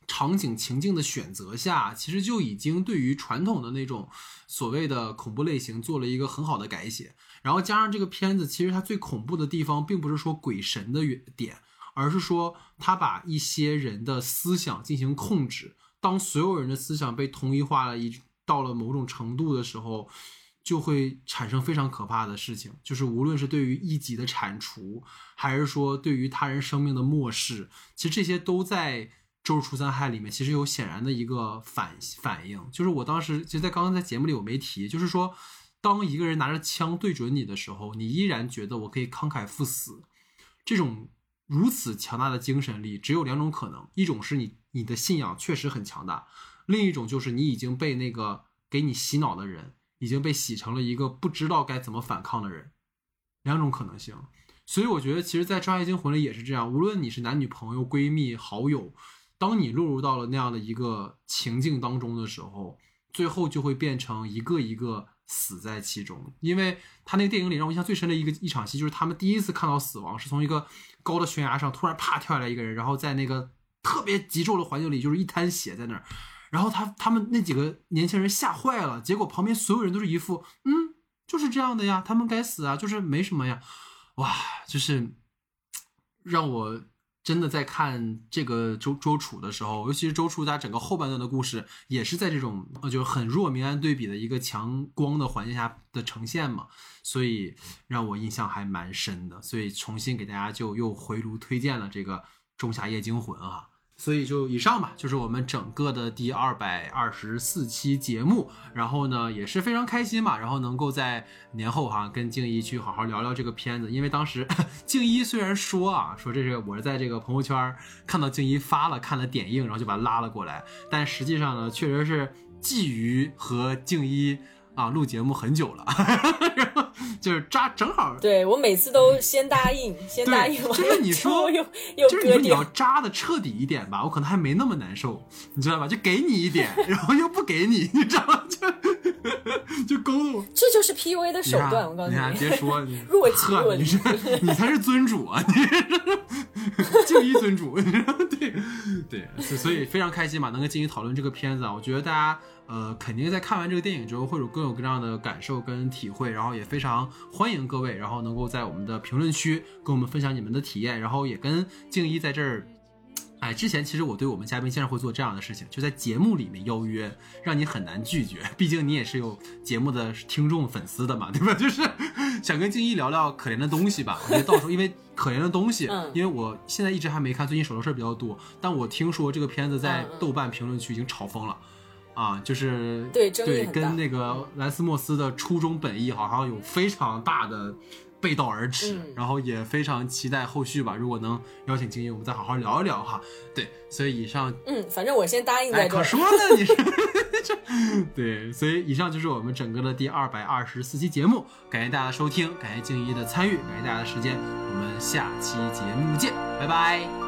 场景情境的选择下，其实就已经对于传统的那种所谓的恐怖类型做了一个很好的改写。然后加上这个片子，其实它最恐怖的地方，并不是说鬼神的点，而是说他把一些人的思想进行控制。当所有人的思想被同一化了一到了某种程度的时候，就会产生非常可怕的事情。就是无论是对于一己的铲除，还是说对于他人生命的漠视，其实这些都在《周日除三害》里面其实有显然的一个反反应。就是我当时其实，在刚刚在节目里我没提，就是说，当一个人拿着枪对准你的时候，你依然觉得我可以慷慨赴死，这种如此强大的精神力，只有两种可能：一种是你你的信仰确实很强大，另一种就是你已经被那个给你洗脑的人已经被洗成了一个不知道该怎么反抗的人。两种可能性。所以我觉得，其实，在《抓夜惊魂》里也是这样，无论你是男女朋友、闺蜜、好友，当你落入到了那样的一个情境当中的时候，最后就会变成一个一个死在其中。因为他那个电影里让我印象最深的一个一场戏，就是他们第一次看到死亡，是从一个高的悬崖上突然啪跳下来一个人，然后在那个特别急骤的环境里，就是一滩血在那儿，然后他他们那几个年轻人吓坏了，结果旁边所有人都是一副嗯，就是这样的呀，他们该死啊，就是没什么呀，哇，就是让我真的在看这个周周楚的时候，尤其是周楚他整个后半段的故事，也是在这种呃就是很弱明暗对比的一个强光的环境下的呈现嘛，所以让我印象还蛮深的。所以重新给大家就又回炉推荐了这个《仲夏夜惊魂》啊。所以就以上吧，就是我们整个的第二百二十四期节目。然后呢，也是非常开心嘛，然后能够在年后哈跟静一去好好聊聊这个片子，因为当时 静一虽然说啊说这是我是在这个朋友圈看到静一发了看了点映，然后就把他拉了过来，但实际上呢，确实是觊觎和静一啊录节目很久了，然就是扎正好对我每次都先答应，先答应就是你说，又又就是你。说你要扎的彻底一点吧，我可能还没那么难受，你知道吧？就给你一点，然后又不给你，你知道吗？就就勾的我。这就是 PUA 的手段，我告诉你看，别说 你若即呵，若离你是你才是尊主啊！你是静一尊主，对 对，所所以非常开心嘛，能跟静一讨论这个片子啊，我觉得大家。呃，肯定在看完这个电影之后，会有各有各样的感受跟体会，然后也非常欢迎各位，然后能够在我们的评论区跟我们分享你们的体验，然后也跟静一在这儿哎，之前其实我对我们嘉宾经常会做这样的事情，就在节目里面邀约，让你很难拒绝。毕竟你也是有节目的听众粉丝的嘛，对吧？就是想跟静一聊聊可怜的东西吧。我觉得到时候因为可怜的东西，嗯因为我现在一直还没看，最近手头事儿比较多，但我听说这个片子在豆瓣评论区已经炒疯了。啊，就是对对，跟那个莱斯莫斯的初衷本意好像有非常大的背道而驰，嗯然后也非常期待后续吧。如果能邀请金英，我们再好好聊一聊哈。对，所以以上嗯，反正我先答应哎，在这儿。可说呢，你是 对，所以以上就是我们整个的第二百二十四期节目，感谢大家的收听，感谢静怡的参与，感谢大家的时间，我们下期节目见，拜拜。